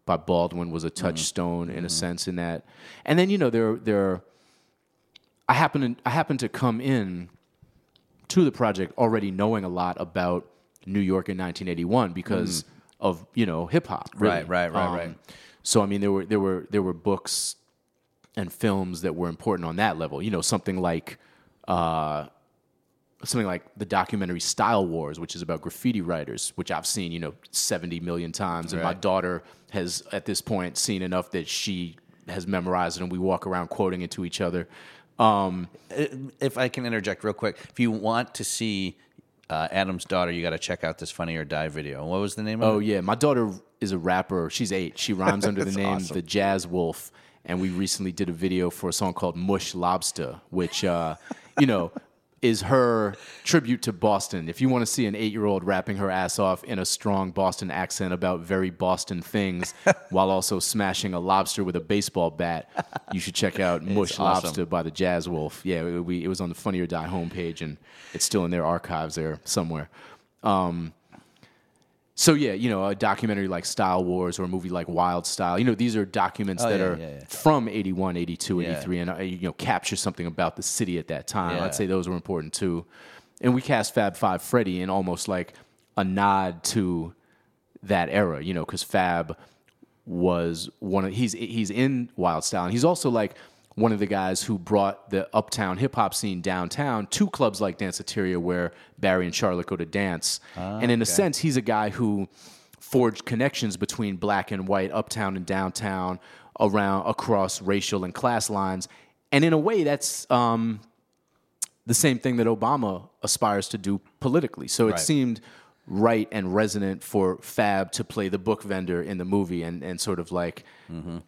[SPEAKER 2] by Baldwin was a mm-hmm. touchstone in a mm-hmm. sense in that. And then you know there there I happen to, I happen to come in to the project already knowing a lot about New York in 1981 because mm. Of you know hip hop. really.
[SPEAKER 1] Right, right, right, right.
[SPEAKER 2] So I mean, there were there were there were books and films that were important on that level. You know, something like uh, something like the documentary Style Wars, which is about graffiti writers, which I've seen you know 70 million times, and my daughter has at this point seen enough that she has memorized it, and we walk around quoting it to each other. Um,
[SPEAKER 1] if I can interject real quick, if you want to see uh, Adam's daughter, you got to check out this Funny or Die video. What was the name
[SPEAKER 2] Oh
[SPEAKER 1] of it?
[SPEAKER 2] Oh, yeah, my daughter is a rapper. She's eight. She rhymes under the name the Jazz Wolf, and we recently did a video for a song called Mush Lobster, which uh, you know is her tribute to Boston. If you want to see an eight-year-old rapping her ass off in a strong Boston accent about very Boston things, while also smashing a lobster with a baseball bat, you should check out Mush
[SPEAKER 1] awesome.
[SPEAKER 2] Lobster by the Jazz Wolf. Yeah, it, we, it was on the Funny or Die homepage, and it's still in their archives there somewhere. Um, so yeah, you know, a documentary like Style Wars or a movie like Wild Style, you know, these are documents
[SPEAKER 1] Oh,
[SPEAKER 2] that
[SPEAKER 1] yeah,
[SPEAKER 2] are
[SPEAKER 1] yeah, yeah.
[SPEAKER 2] from 81, 82,
[SPEAKER 1] Yeah.
[SPEAKER 2] 83 and uh, you know, capture something about the city at that time. I'd say those were important too. And we cast Fab 5 Freddy in almost like a nod to that era, you know, cuz Fab was one of he's he's in Wild Style and he's also like one of the guys who brought the uptown hip hop scene downtown to clubs like Danceteria where Barry and Charlotte go to dance. and in a sense, he's a guy who forged connections between black and white, uptown and downtown, around across racial and class lines. And in a way, that's um, the same thing that Obama aspires to do politically. So it
[SPEAKER 1] Right.
[SPEAKER 2] seemed right and resonant for Fab to play the book vendor in the movie and, and sort of like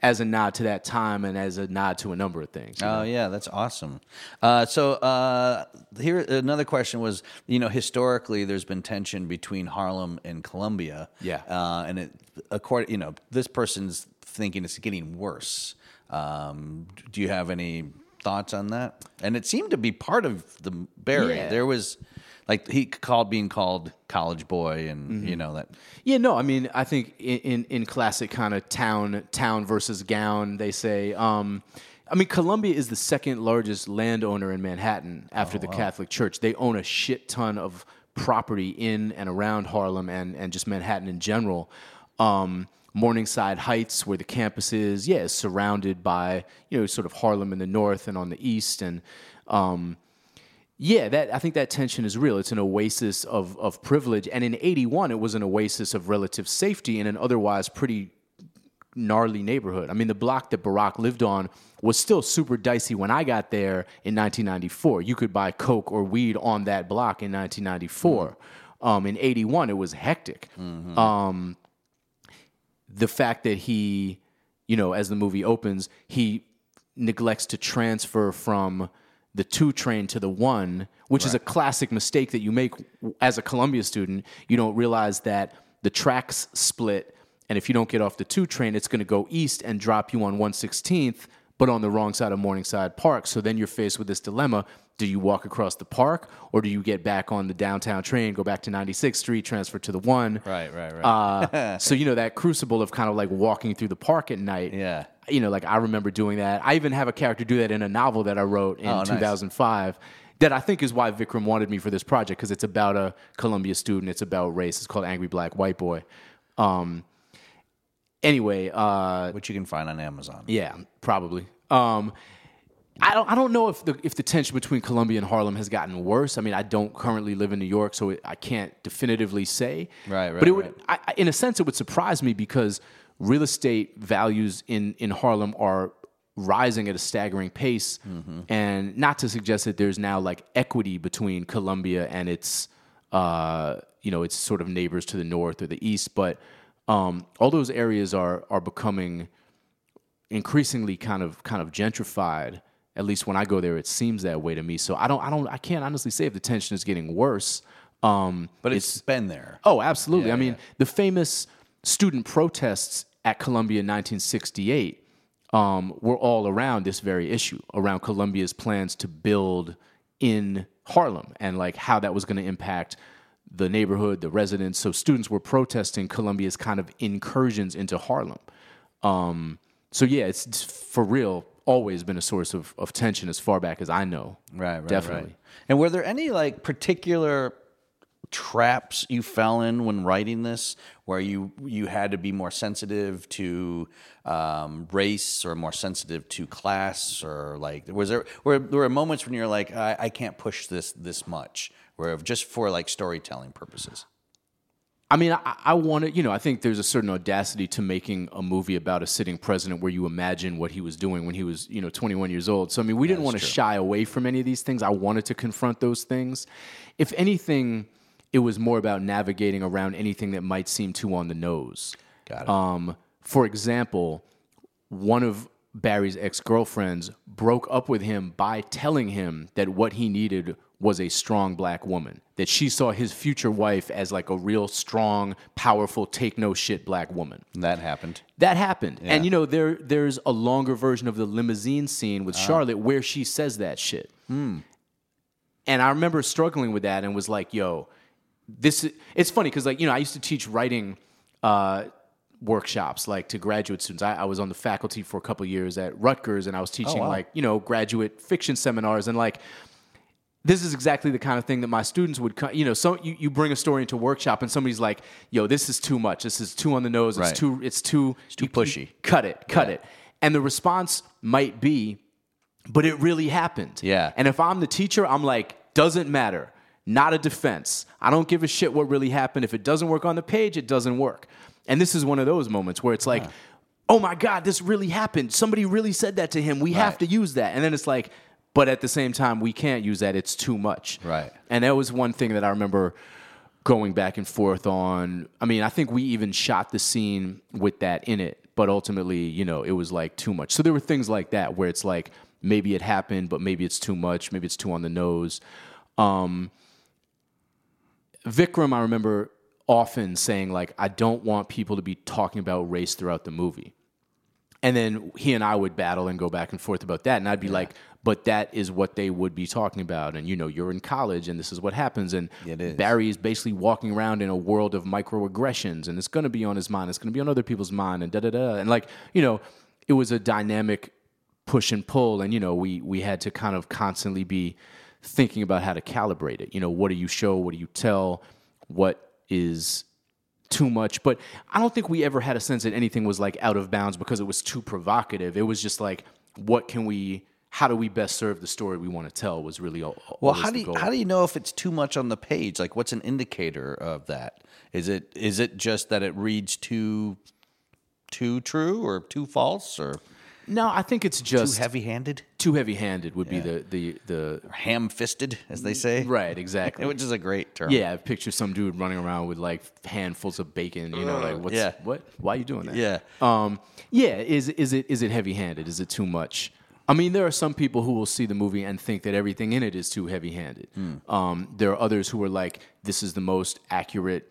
[SPEAKER 2] as a nod to that time and as a nod to a number of things. you know?
[SPEAKER 1] Oh yeah, that's awesome. Uh, so uh, here another question was, you know, historically there's been tension between Harlem and Columbia.
[SPEAKER 2] Yeah.
[SPEAKER 1] uh, and it according, you know, this person's thinking it's getting worse. Um, do you have any thoughts on that? And it seemed to be part of the Barry.
[SPEAKER 2] Yeah.
[SPEAKER 1] There was like he called being called college boy, and
[SPEAKER 2] Mm-hmm.
[SPEAKER 1] you know that.
[SPEAKER 2] Yeah, no, I mean, I think in in, in classic kind of town town versus gown, they say. Um, I mean, Columbia is the second largest landowner in Manhattan after the Catholic Church. They own a shit ton of property in and around Harlem and and just Manhattan in general. Um, Morningside Heights, where the campus is, yeah, is surrounded by you know sort of Harlem in the north and on the east, and um, yeah, that I think that tension is real. It's an oasis of of privilege, and in '81, it was an oasis of relative safety in an otherwise pretty gnarly neighborhood. I mean, the block that Barack lived on was still super dicey when I got there in 1994. You could buy coke or weed on that block in 1994. Um, in '81, it was hectic. Um, the fact that he, you know, as the movie opens, he neglects to transfer from the two train to the one, which is a classic mistake that you make as a Columbia student. You don't realize that the tracks split, and if you don't get off the two train, it's going to go east and drop you on 116th, but on the wrong side of Morningside Park. So then you're faced with this dilemma. Do you walk across the park or do you get back on the downtown train, go back to 96th Street, transfer to the one?
[SPEAKER 1] Right, right, right.
[SPEAKER 2] Uh, so you know that crucible of kind of like walking through the park at night.
[SPEAKER 1] Yeah.
[SPEAKER 2] You know, like I remember doing that. I even have a character do that in a novel that I wrote in
[SPEAKER 1] Oh, nice.
[SPEAKER 2] 2005. That I think is why Vikram wanted me for this project because it's about a Columbia student. It's about race. It's called Angry Black White Boy. Um, anyway, uh,
[SPEAKER 1] Which you can find on Amazon.
[SPEAKER 2] yeah, probably. Um, I don't. I don't know if the if the tension between Columbia and Harlem has gotten worse. I mean, I don't currently live in New York, so it, I can't definitively say.
[SPEAKER 1] Right, right,
[SPEAKER 2] But it would,
[SPEAKER 1] right.
[SPEAKER 2] I, I- in a sense, it would surprise me because real estate values in in Harlem are rising at a staggering pace. And not to suggest that there's now like equity between Columbia and its, uh, you know, its sort of neighbors to the north or the east, but um, all those areas are are becoming increasingly kind of kind of gentrified. At least when I go there, it seems that way to me. So I don't I don't I can't honestly say if the tension is getting worse. Um,
[SPEAKER 1] But it's been there.
[SPEAKER 2] Oh, absolutely.
[SPEAKER 1] Yeah,
[SPEAKER 2] I mean,
[SPEAKER 1] yeah.
[SPEAKER 2] the famous student protests at Columbia in 1968 um, were all around this very issue, around Columbia's plans to build in Harlem and like how that was going to impact the neighborhood, the residents. So students were protesting Columbia's kind of incursions into Harlem. Um, so yeah, it's, it's for real always been a source of, of tension as far back as I know.
[SPEAKER 1] Right, right,
[SPEAKER 2] Definitely.
[SPEAKER 1] right. And were there any like particular traps you fell in when writing this, where you you had to be more sensitive to um, race or more sensitive to class, or like was there were there were moments when you're like I, I can't push this this much, where just for like storytelling purposes.
[SPEAKER 2] I mean, I, I wanted, you know, I think there's a certain audacity to making a movie about a sitting president where you imagine what he was doing when he was, you know, 21 years old. So, I mean, we didn't want to shy away from any of these things. I wanted to confront those things. If anything, it was more about navigating around anything that might seem too on the nose.
[SPEAKER 1] Got it.
[SPEAKER 2] Um, for example, one of Barry's ex girlfriends broke up with him by telling him that what he needed was a strong black woman. That she saw his future wife as like a real strong, powerful, take no shit black woman.
[SPEAKER 1] that happened.
[SPEAKER 2] That happened. And you know, there there's a longer version of the limousine scene with Charlotte where she says that shit. And I remember struggling with that and was like, yo, this it's funny because like, you know, I used to teach writing uh, workshops like to graduate students. I, I was on the faculty for a couple years at Rutgers and I was teaching
[SPEAKER 1] wow.
[SPEAKER 2] like, you know, graduate fiction seminars and like this is exactly the kind of thing that my students would co- you know so you, you bring a story into a workshop and somebody's like yo this is too much this is too on the nose it's
[SPEAKER 1] Right.
[SPEAKER 2] too it's too
[SPEAKER 1] too
[SPEAKER 2] you-
[SPEAKER 1] pushy.
[SPEAKER 2] you- cut it cut
[SPEAKER 1] Yeah.
[SPEAKER 2] it and the response might be but it really happened
[SPEAKER 1] Yeah.
[SPEAKER 2] and if i'm the teacher i'm like doesn't matter not a defense. I don't give a shit what really happened. If it doesn't work on the page it doesn't work. And this is one of those moments where it's like oh my god this really happened. Somebody really said that to him. We have to use that. And then it's like but at the same time we can't use that. It's too much.
[SPEAKER 1] Right.
[SPEAKER 2] and that was one thing that i remember going back and forth on. I mean i think we even shot the scene with that in it but ultimately you know it was like too much. So there were things like that where it's like maybe it happened but maybe it's too much. Maybe it's too on the nose. Um, vikram i remember often saying like i don't want people to be talking about race throughout the movie and then he and I would battle and go back and forth about that. And I'd be like, but that is what they would be talking about. And, you know, you're in college and this is what happens. And
[SPEAKER 1] is.
[SPEAKER 2] Barry is basically walking around in a world of microaggressions and it's going to be on his mind. It's going to be on other people's mind and da da da. And like, you know, it was a dynamic push and pull. And, you know, we, we had to kind of constantly be thinking about how to calibrate it. You know, what do you show? What do you tell? What is too much. But I don't think we ever had a sense that anything was like out of bounds because it was too provocative. It was just like, what can we? How do we best serve the story we want to tell? Was really all.
[SPEAKER 1] Well, how do you, how do you know if it's too much on the page? Like, what's an indicator of that? Is it is it just that it reads too too true or too false or
[SPEAKER 2] No, I think it's just too
[SPEAKER 1] heavy handed,
[SPEAKER 2] Too heavy-handed would be the the the
[SPEAKER 1] ham fisted, as they say?
[SPEAKER 2] right exactly.
[SPEAKER 1] Which is a great term.
[SPEAKER 2] yeah, I picture some dude running around with like handfuls of bacon. You know, like what's
[SPEAKER 1] yeah.
[SPEAKER 2] what? Why are you doing that?
[SPEAKER 1] Yeah.
[SPEAKER 2] Um, yeah. Is is it is it heavy-handed? Is it too much? I mean, there are some people who will see the movie and think that everything in it is too heavy-handed. Um, there are others who are like, this is the most accurate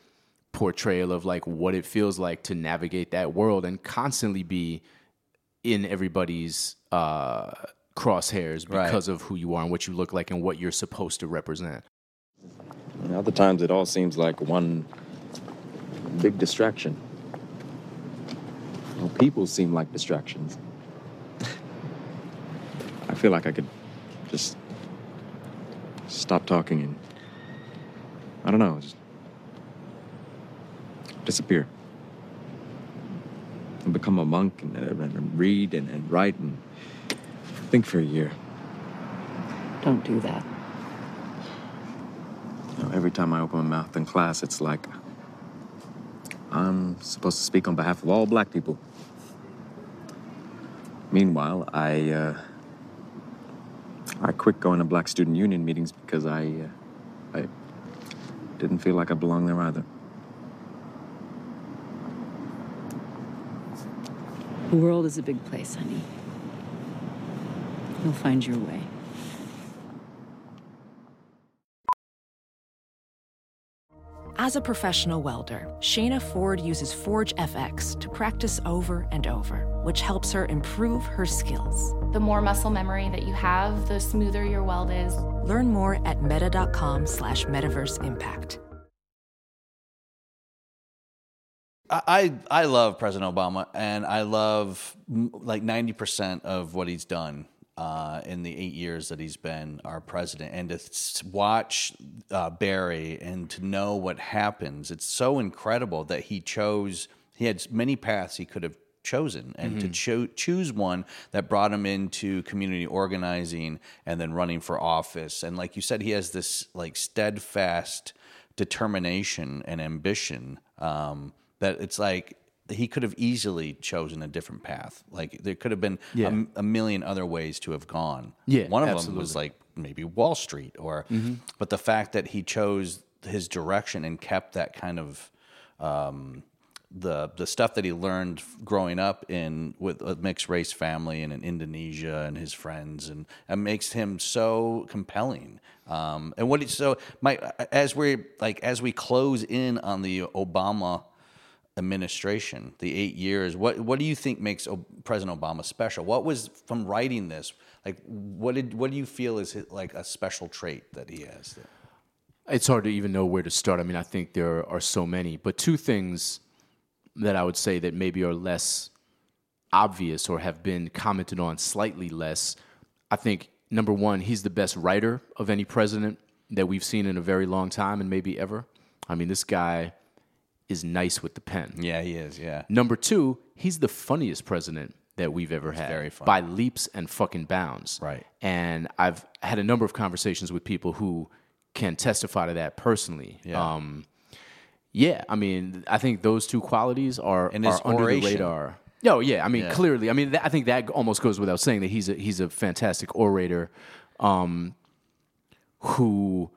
[SPEAKER 2] portrayal of like what it feels like to navigate that world and constantly be in everybody's uh, crosshairs
[SPEAKER 1] Right.
[SPEAKER 2] because of who you are and what you look like and what you're supposed to represent.
[SPEAKER 8] And other times it all seems like one big distraction. Well, people seem like distractions. I feel like I could just stop talking and I don't know, just disappear. And become a monk and, uh, and read and, and write and think for a year.
[SPEAKER 9] Don't do that.
[SPEAKER 8] You know, every time I open my mouth in class, it's like I'm supposed to speak on behalf of all black people. Meanwhile, I uh, I quit going to Black Student Union meetings because I uh, I didn't feel like I belonged there either.
[SPEAKER 9] The world is a big place, honey. You'll find your way.
[SPEAKER 6] As a professional welder, Shayna Ford uses Forge FX to practice over and over, which helps her improve her skills.
[SPEAKER 10] The more muscle memory that you have, the smoother your weld is.
[SPEAKER 6] Learn more at meta.com slash metaverse impact.
[SPEAKER 1] I I love President Obama, and I love like ninety percent of what he's done uh, in the eight years that he's been our president. And to watch uh, Barry and to know what happens, it's so incredible that he chose. He had many paths he could have chosen, and to
[SPEAKER 2] Mhm.
[SPEAKER 1] cho- choose one that brought him into community organizing and then running for office. And like you said, he has this like steadfast determination and ambition um, that it's like he could have easily chosen a different path. Like there could have been a
[SPEAKER 2] Yeah.
[SPEAKER 1] m- a, million other ways to have gone.
[SPEAKER 2] Yeah,
[SPEAKER 1] one of them was like maybe Wall Street, or
[SPEAKER 2] Mhm.
[SPEAKER 1] but the fact that he chose his direction and kept that kind of um, the the stuff that he learned growing up in with a mixed race family and in Indonesia and his friends and it makes him so compelling. Um, and what he, so my as we like as we close in on the Obama administration, the eight years, what what do you think makes President Obama special? What was from writing this like? What did what do you feel is like a special trait that he has?
[SPEAKER 2] It's hard to even know where to start. I mean, I think there are so many, but two things that I would say that maybe are less obvious or have been commented on slightly less. I think number one, he's the best writer of any president that we've seen in a very long time and maybe ever. I mean, this guy is nice with the pen.
[SPEAKER 1] Yeah, he is. Yeah.
[SPEAKER 2] Number two, he's the funniest president that we've ever had
[SPEAKER 1] very funny.
[SPEAKER 2] by leaps and fucking bounds.
[SPEAKER 1] Right.
[SPEAKER 2] And I've had a number of conversations with people who can testify to that personally.
[SPEAKER 1] Yeah.
[SPEAKER 2] Um, yeah, I mean, I think those two qualities are,
[SPEAKER 1] And his
[SPEAKER 2] are under
[SPEAKER 1] oration.
[SPEAKER 2] the radar. No, yeah, I mean,
[SPEAKER 1] Yeah.
[SPEAKER 2] clearly, I mean, that, I think that almost goes without saying that he's a he's a fantastic orator, um, who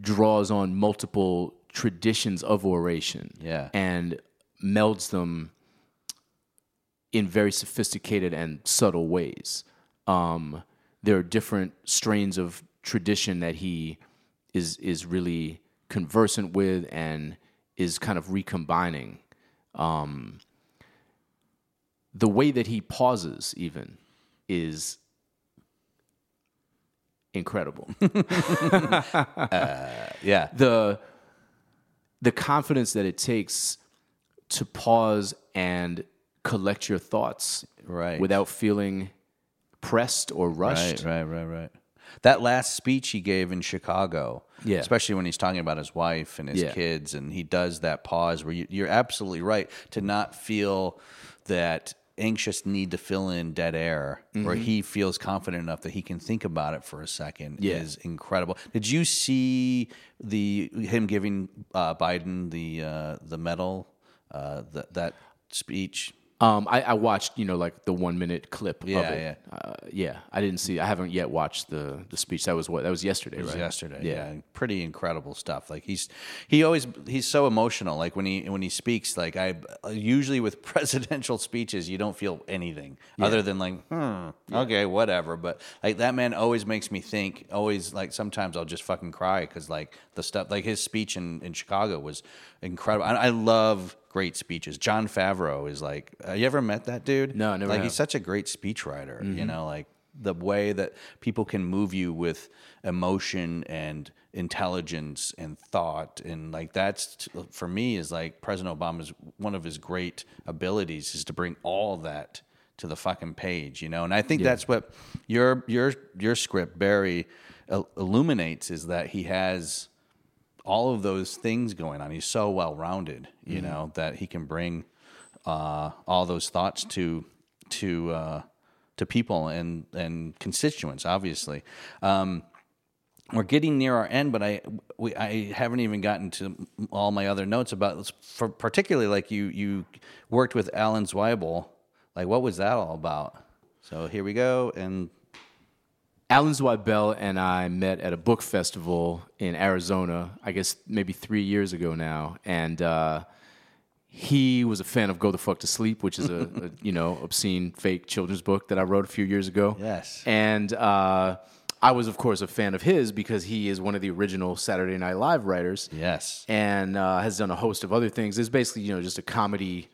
[SPEAKER 2] draws on multiple traditions of oration,
[SPEAKER 1] Yeah.
[SPEAKER 2] and melds them in very sophisticated and subtle ways. Um, there are different strains of tradition that he is is really conversant with and is kind of recombining. Um, the way that he pauses, even, is incredible.
[SPEAKER 1] yeah.
[SPEAKER 2] The the confidence that it takes to pause and collect your thoughts
[SPEAKER 1] right.
[SPEAKER 2] without feeling pressed or rushed.
[SPEAKER 1] Right, right, right, right. That last speech he gave in Chicago,
[SPEAKER 2] Yeah.
[SPEAKER 1] especially when he's talking about his wife and his
[SPEAKER 2] Yeah.
[SPEAKER 1] kids, and he does that pause where you, you're absolutely right to not feel that anxious need to fill in dead air, where
[SPEAKER 2] Mhm.
[SPEAKER 1] he feels confident enough that he can think about it for a second,
[SPEAKER 2] Yeah.
[SPEAKER 1] is incredible. Did you see the him giving uh, Biden the uh, the medal, uh, that that speech?
[SPEAKER 2] Um, I, I watched, you know, like the one minute clip
[SPEAKER 1] Yeah,
[SPEAKER 2] of it. Yeah. Uh, yeah. I didn't see. I haven't yet watched the the speech. That was what that was yesterday,
[SPEAKER 1] It was
[SPEAKER 2] right?
[SPEAKER 1] yesterday. Yeah. pretty incredible stuff. Like he's he always he's so emotional. Like when he when he speaks, like I usually with presidential speeches, you don't feel anything
[SPEAKER 2] Yeah.
[SPEAKER 1] other than like, hmm, okay, whatever. But like that man always makes me think. Always like sometimes I'll just fucking cry because like the stuff like his speech in in Chicago was incredible. I, I love great speeches. Jon Favreau is like, uh, you ever met that dude?
[SPEAKER 2] No, never
[SPEAKER 1] Like
[SPEAKER 2] have.
[SPEAKER 1] he's such a great speechwriter. You
[SPEAKER 2] Mhm.
[SPEAKER 1] know, like the way that people can move you with emotion and intelligence and thought and like that's for me is like president obama's one of his great abilities is to bring all that to the fucking page you know and i think
[SPEAKER 2] Yeah.
[SPEAKER 1] that's what your your your script barry illuminates is that he has all of those things going on he's so well rounded you
[SPEAKER 2] Mhm.
[SPEAKER 1] know that he can bring uh, all those thoughts to to uh, to people and and constituents. Obviously, um, we're getting near our end, but I we, I haven't even gotten to all my other notes about for particularly like you you worked with Alan Zweibel. Like, what was that all about? So here we go, and
[SPEAKER 2] Alan Zweibel and I met at a book festival in Arizona, I guess maybe three years ago now, and uh, he was a fan of Go the Fuck to Sleep, which is a, a you know obscene fake children's book that I wrote a few years ago.
[SPEAKER 1] Yes.
[SPEAKER 2] and uh, I was of course a fan of his because he is one of the original Saturday Night Live writers.
[SPEAKER 1] Yes,
[SPEAKER 2] and uh, has done a host of other things. It's basically you know just a comedy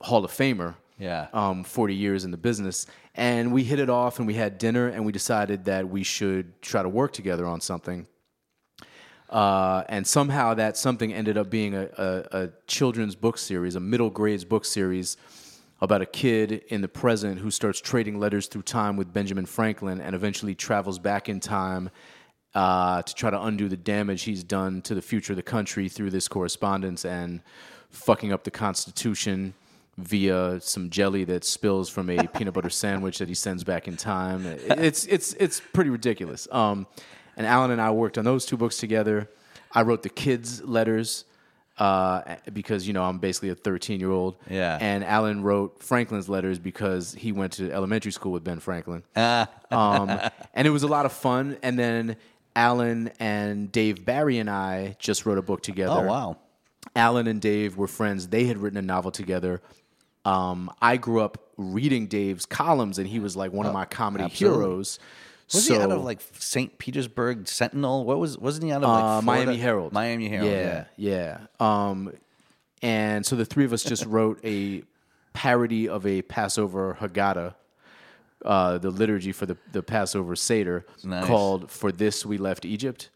[SPEAKER 2] Hall of Famer
[SPEAKER 1] yeah,
[SPEAKER 2] um, 40 years in the business. And we hit it off and we had dinner and we decided that we should try to work together on something. Uh, and somehow that something ended up being a, a, a children's book series, a middle grades book series about a kid in the present who starts trading letters through time with Benjamin Franklin and eventually travels back in time uh, to try to undo the damage he's done to the future of the country through this correspondence and fucking up the Constitution via some jelly that spills from a peanut butter sandwich that he sends back in time. It's it's it's pretty ridiculous. Um, and Alan and I worked on those two books together. I wrote the kids' letters uh, because you know I'm basically a 13 year old.
[SPEAKER 1] Yeah.
[SPEAKER 2] And Alan wrote Franklin's letters because he went to elementary school with Ben Franklin.
[SPEAKER 1] Ah.
[SPEAKER 2] um, and it was a lot of fun. And then Alan and Dave Barry and I just wrote a book together.
[SPEAKER 1] Oh, wow.
[SPEAKER 2] Alan and Dave were friends. They had written a novel together. Um, I grew up reading Dave's columns, and he was like one oh, of my comedy
[SPEAKER 1] absolutely.
[SPEAKER 2] heroes.
[SPEAKER 1] Was
[SPEAKER 2] so,
[SPEAKER 1] he out of like St. Petersburg Sentinel? What was wasn't he out of uh, like
[SPEAKER 2] uh, Miami Herald?
[SPEAKER 1] Miami Herald. Yeah,
[SPEAKER 2] yeah. yeah. Um, and so the three of us just wrote a parody of a Passover Haggadah, uh, the liturgy for the, the Passover Seder,
[SPEAKER 1] nice.
[SPEAKER 2] called "For This We Left Egypt,"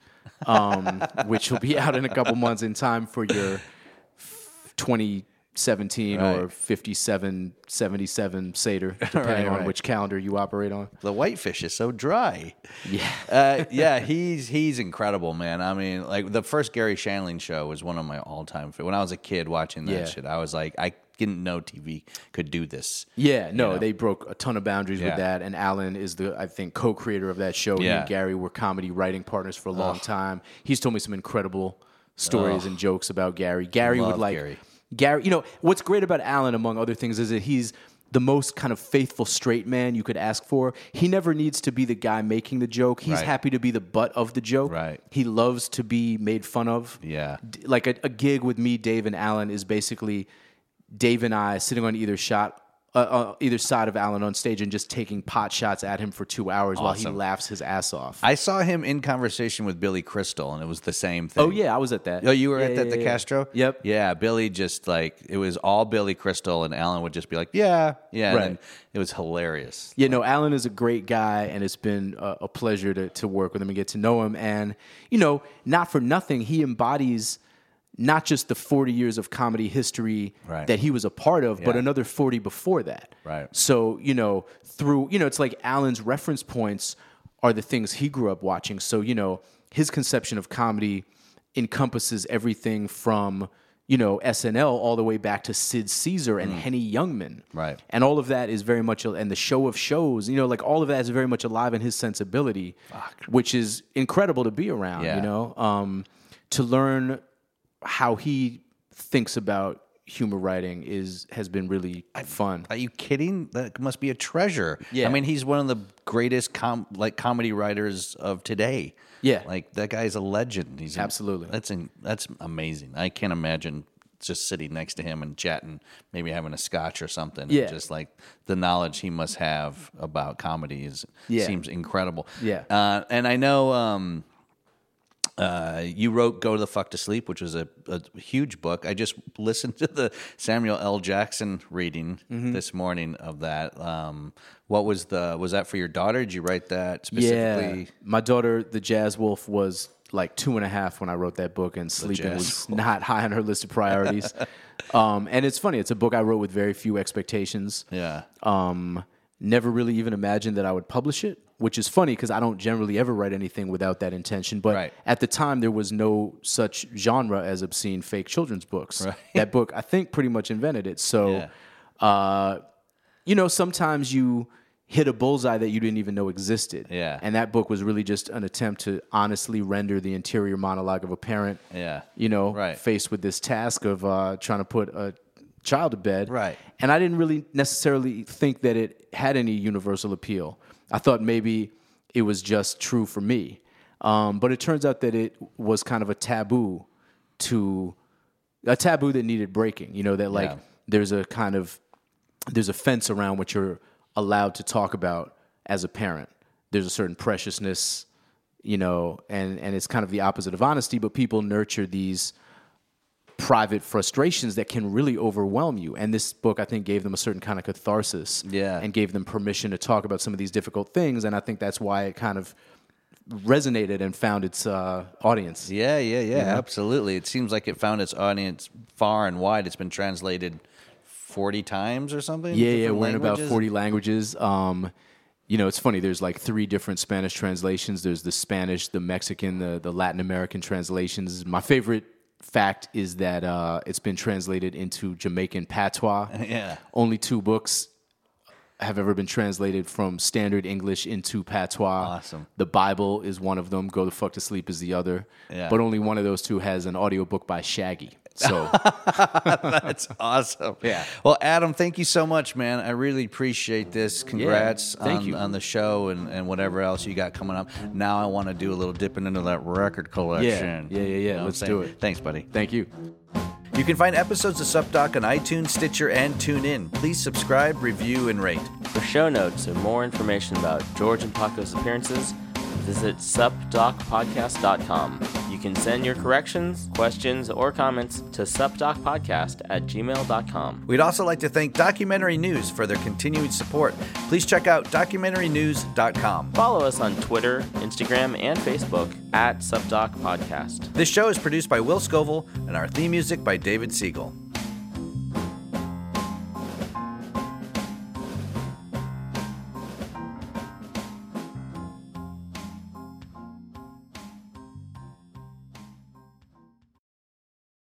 [SPEAKER 2] um, which will be out in a couple months in time for your twenty 17
[SPEAKER 1] right.
[SPEAKER 2] or 57 77 Seder, depending
[SPEAKER 1] right, right.
[SPEAKER 2] on which calendar you operate on.
[SPEAKER 1] The whitefish is so dry.
[SPEAKER 2] Yeah.
[SPEAKER 1] uh, yeah, he's he's incredible, man. I mean, like the first Garry Shandling show was one of my all time When I was a kid watching that
[SPEAKER 2] yeah.
[SPEAKER 1] shit, I was like, I didn't know TV could do this.
[SPEAKER 2] Yeah, no,
[SPEAKER 1] know?
[SPEAKER 2] they broke a ton of boundaries
[SPEAKER 1] yeah.
[SPEAKER 2] with that. And Alan is the, I think, co creator of that show.
[SPEAKER 1] Yeah.
[SPEAKER 2] He and Gary were comedy writing partners for a long Ugh. time. He's told me some incredible stories Ugh. and jokes about Gary. Gary
[SPEAKER 1] Love
[SPEAKER 2] would like.
[SPEAKER 1] Gary
[SPEAKER 2] Gary. You know what's great about Alan, among other things, is that he's the most kind of faithful straight man you could ask for. He never needs to be the guy making the joke. He's
[SPEAKER 1] Right.
[SPEAKER 2] happy to be the butt of the joke.
[SPEAKER 1] Right.
[SPEAKER 2] He loves to be made fun of
[SPEAKER 1] Yeah.
[SPEAKER 2] d- like a, a gig with me, Dave, and Alan is basically Dave and I sitting on either shot, uh, uh, either side of Alan on stage and just taking pot shots at him for two hours while he laughs his ass off.
[SPEAKER 1] I saw him in conversation with Billy Crystal, and it was the same thing.
[SPEAKER 2] oh yeah, I was at that.
[SPEAKER 1] Oh, you were
[SPEAKER 2] Yeah,
[SPEAKER 1] at that
[SPEAKER 2] yeah,
[SPEAKER 1] the
[SPEAKER 2] yeah.
[SPEAKER 1] Castro?
[SPEAKER 2] Yep.
[SPEAKER 1] Yeah, Billy just like it was all Billy Crystal, and Alan would just be like, "Yeah, yeah."
[SPEAKER 2] Right.
[SPEAKER 1] And it was hilarious.
[SPEAKER 2] Yeah, no, Alan is a great guy, and it's been a, a pleasure to, to work with him and get to know him. And, you know, not for nothing, he embodies not just the 40 years of comedy history
[SPEAKER 1] Right.
[SPEAKER 2] that he was a part of, but another 40 before that.
[SPEAKER 1] Right.
[SPEAKER 2] So, you know, through, you know, it's like Alan's reference points are the things he grew up watching. So, you know, his conception of comedy encompasses everything from, you know, SNL all the way back to Sid Caesar and Henny Youngman.
[SPEAKER 1] Mm. Right.
[SPEAKER 2] And all of that is very much, and the show of shows, you know, like all of that is very much alive in his sensibility, which is incredible to be around,
[SPEAKER 1] Yeah.
[SPEAKER 2] you know, um, to learn how he thinks about humor writing is has been really fun.
[SPEAKER 1] Are you kidding? That must be a treasure.
[SPEAKER 2] Yeah.
[SPEAKER 1] I mean, he's one of the greatest com- like comedy writers of today.
[SPEAKER 2] Yeah.
[SPEAKER 1] Like that guy's a legend. He's
[SPEAKER 2] Absolutely.
[SPEAKER 1] That's in, that's amazing. I can't imagine just sitting next to him and chatting, maybe having a scotch or something.
[SPEAKER 2] Yeah.
[SPEAKER 1] just like the knowledge he must have about comedy is
[SPEAKER 2] Yeah.
[SPEAKER 1] seems incredible.
[SPEAKER 2] Yeah.
[SPEAKER 1] Uh, and I know um, uh, you wrote "Go to the Fuck to Sleep," which was a, a huge book. I just listened to the Samuel L. Jackson reading
[SPEAKER 2] Mm-hmm.
[SPEAKER 1] this morning of that. Um, what was the was that for your daughter? Did you write that specifically?
[SPEAKER 2] Yeah, my daughter, the Jazz Wolf, was like two and a half when I wrote that book, and sleeping was
[SPEAKER 1] Wolf.
[SPEAKER 2] not high on her list of priorities. um, and it's funny; it's a book I wrote with very few expectations.
[SPEAKER 1] Yeah.
[SPEAKER 2] Um, never really even imagined that I would publish it, which is funny because I don't generally ever write anything without that intention. But
[SPEAKER 1] Right.
[SPEAKER 2] at the time, there was no such genre as obscene fake children's books.
[SPEAKER 1] Right.
[SPEAKER 2] That book, I think, pretty much invented it. So,
[SPEAKER 1] Yeah.
[SPEAKER 2] uh, you know, sometimes you hit a bullseye that you didn't even know existed.
[SPEAKER 1] Yeah.
[SPEAKER 2] And that book was really just an attempt to honestly render the interior monologue of a parent.
[SPEAKER 1] Yeah.
[SPEAKER 2] You know,
[SPEAKER 1] Right.
[SPEAKER 2] faced with this task of uh, trying to put a child to bed.
[SPEAKER 1] Right.
[SPEAKER 2] And I didn't really necessarily think that it had any universal appeal. I thought maybe it was just true for me. Um, but it turns out that it was kind of a taboo to a taboo that needed breaking. You know that like
[SPEAKER 1] Yeah.
[SPEAKER 2] there's a kind of there's a fence around what you're allowed to talk about as a parent. There's a certain preciousness, you know, and and it's kind of the opposite of honesty. But people nurture these private frustrations that can really overwhelm you. And this book, I think, gave them a certain kind of catharsis.
[SPEAKER 1] Yeah.
[SPEAKER 2] And gave them permission to talk about some of these difficult things. And I think that's why it kind of resonated and found its uh, audience.
[SPEAKER 1] Yeah, yeah, yeah,
[SPEAKER 2] You know?
[SPEAKER 1] absolutely. It seems like it found its audience far and wide. It's been translated forty times or something.
[SPEAKER 2] Yeah, yeah, we're in about 40 languages. Um, you know, it's funny. There's like three different Spanish translations. There's the Spanish, the Mexican, the the Latin American translations. My favorite fact is that uh, it's been translated into Jamaican patois.
[SPEAKER 1] Yeah.
[SPEAKER 2] Only two books have ever been translated from standard English into patois.
[SPEAKER 1] Awesome.
[SPEAKER 2] The Bible is one of them. Go the fuck to sleep is the other.
[SPEAKER 1] Yeah.
[SPEAKER 2] But only one of those two has an audiobook by Shaggy. So
[SPEAKER 1] That's awesome.
[SPEAKER 2] Yeah.
[SPEAKER 1] Well, Adam, thank you so much, man. I really appreciate this. Congrats
[SPEAKER 2] thank
[SPEAKER 1] on,
[SPEAKER 2] you.
[SPEAKER 1] on the show and, and whatever else you got coming up. Now I want to do a little dipping into that record collection.
[SPEAKER 2] yeah, yeah, yeah.
[SPEAKER 1] You know
[SPEAKER 2] Let's do it.
[SPEAKER 1] Thanks, buddy.
[SPEAKER 2] thank you.
[SPEAKER 1] You can find episodes of SupDoc on iTunes, Stitcher, and TuneIn. Please subscribe, review, and rate.
[SPEAKER 11] For show notes and more information about George and Paco's appearances, visit supdocpodcast.com. You can send your corrections, questions, or comments to supdocpodcast at gmail.com.
[SPEAKER 1] We'd also like to thank Documentary News for their continued support. Please check out documentarynews.com.
[SPEAKER 11] Follow us on Twitter, Instagram, and Facebook at SupDocPodcast.
[SPEAKER 1] This show is produced by Will Scoville, and our theme music by David Siegel.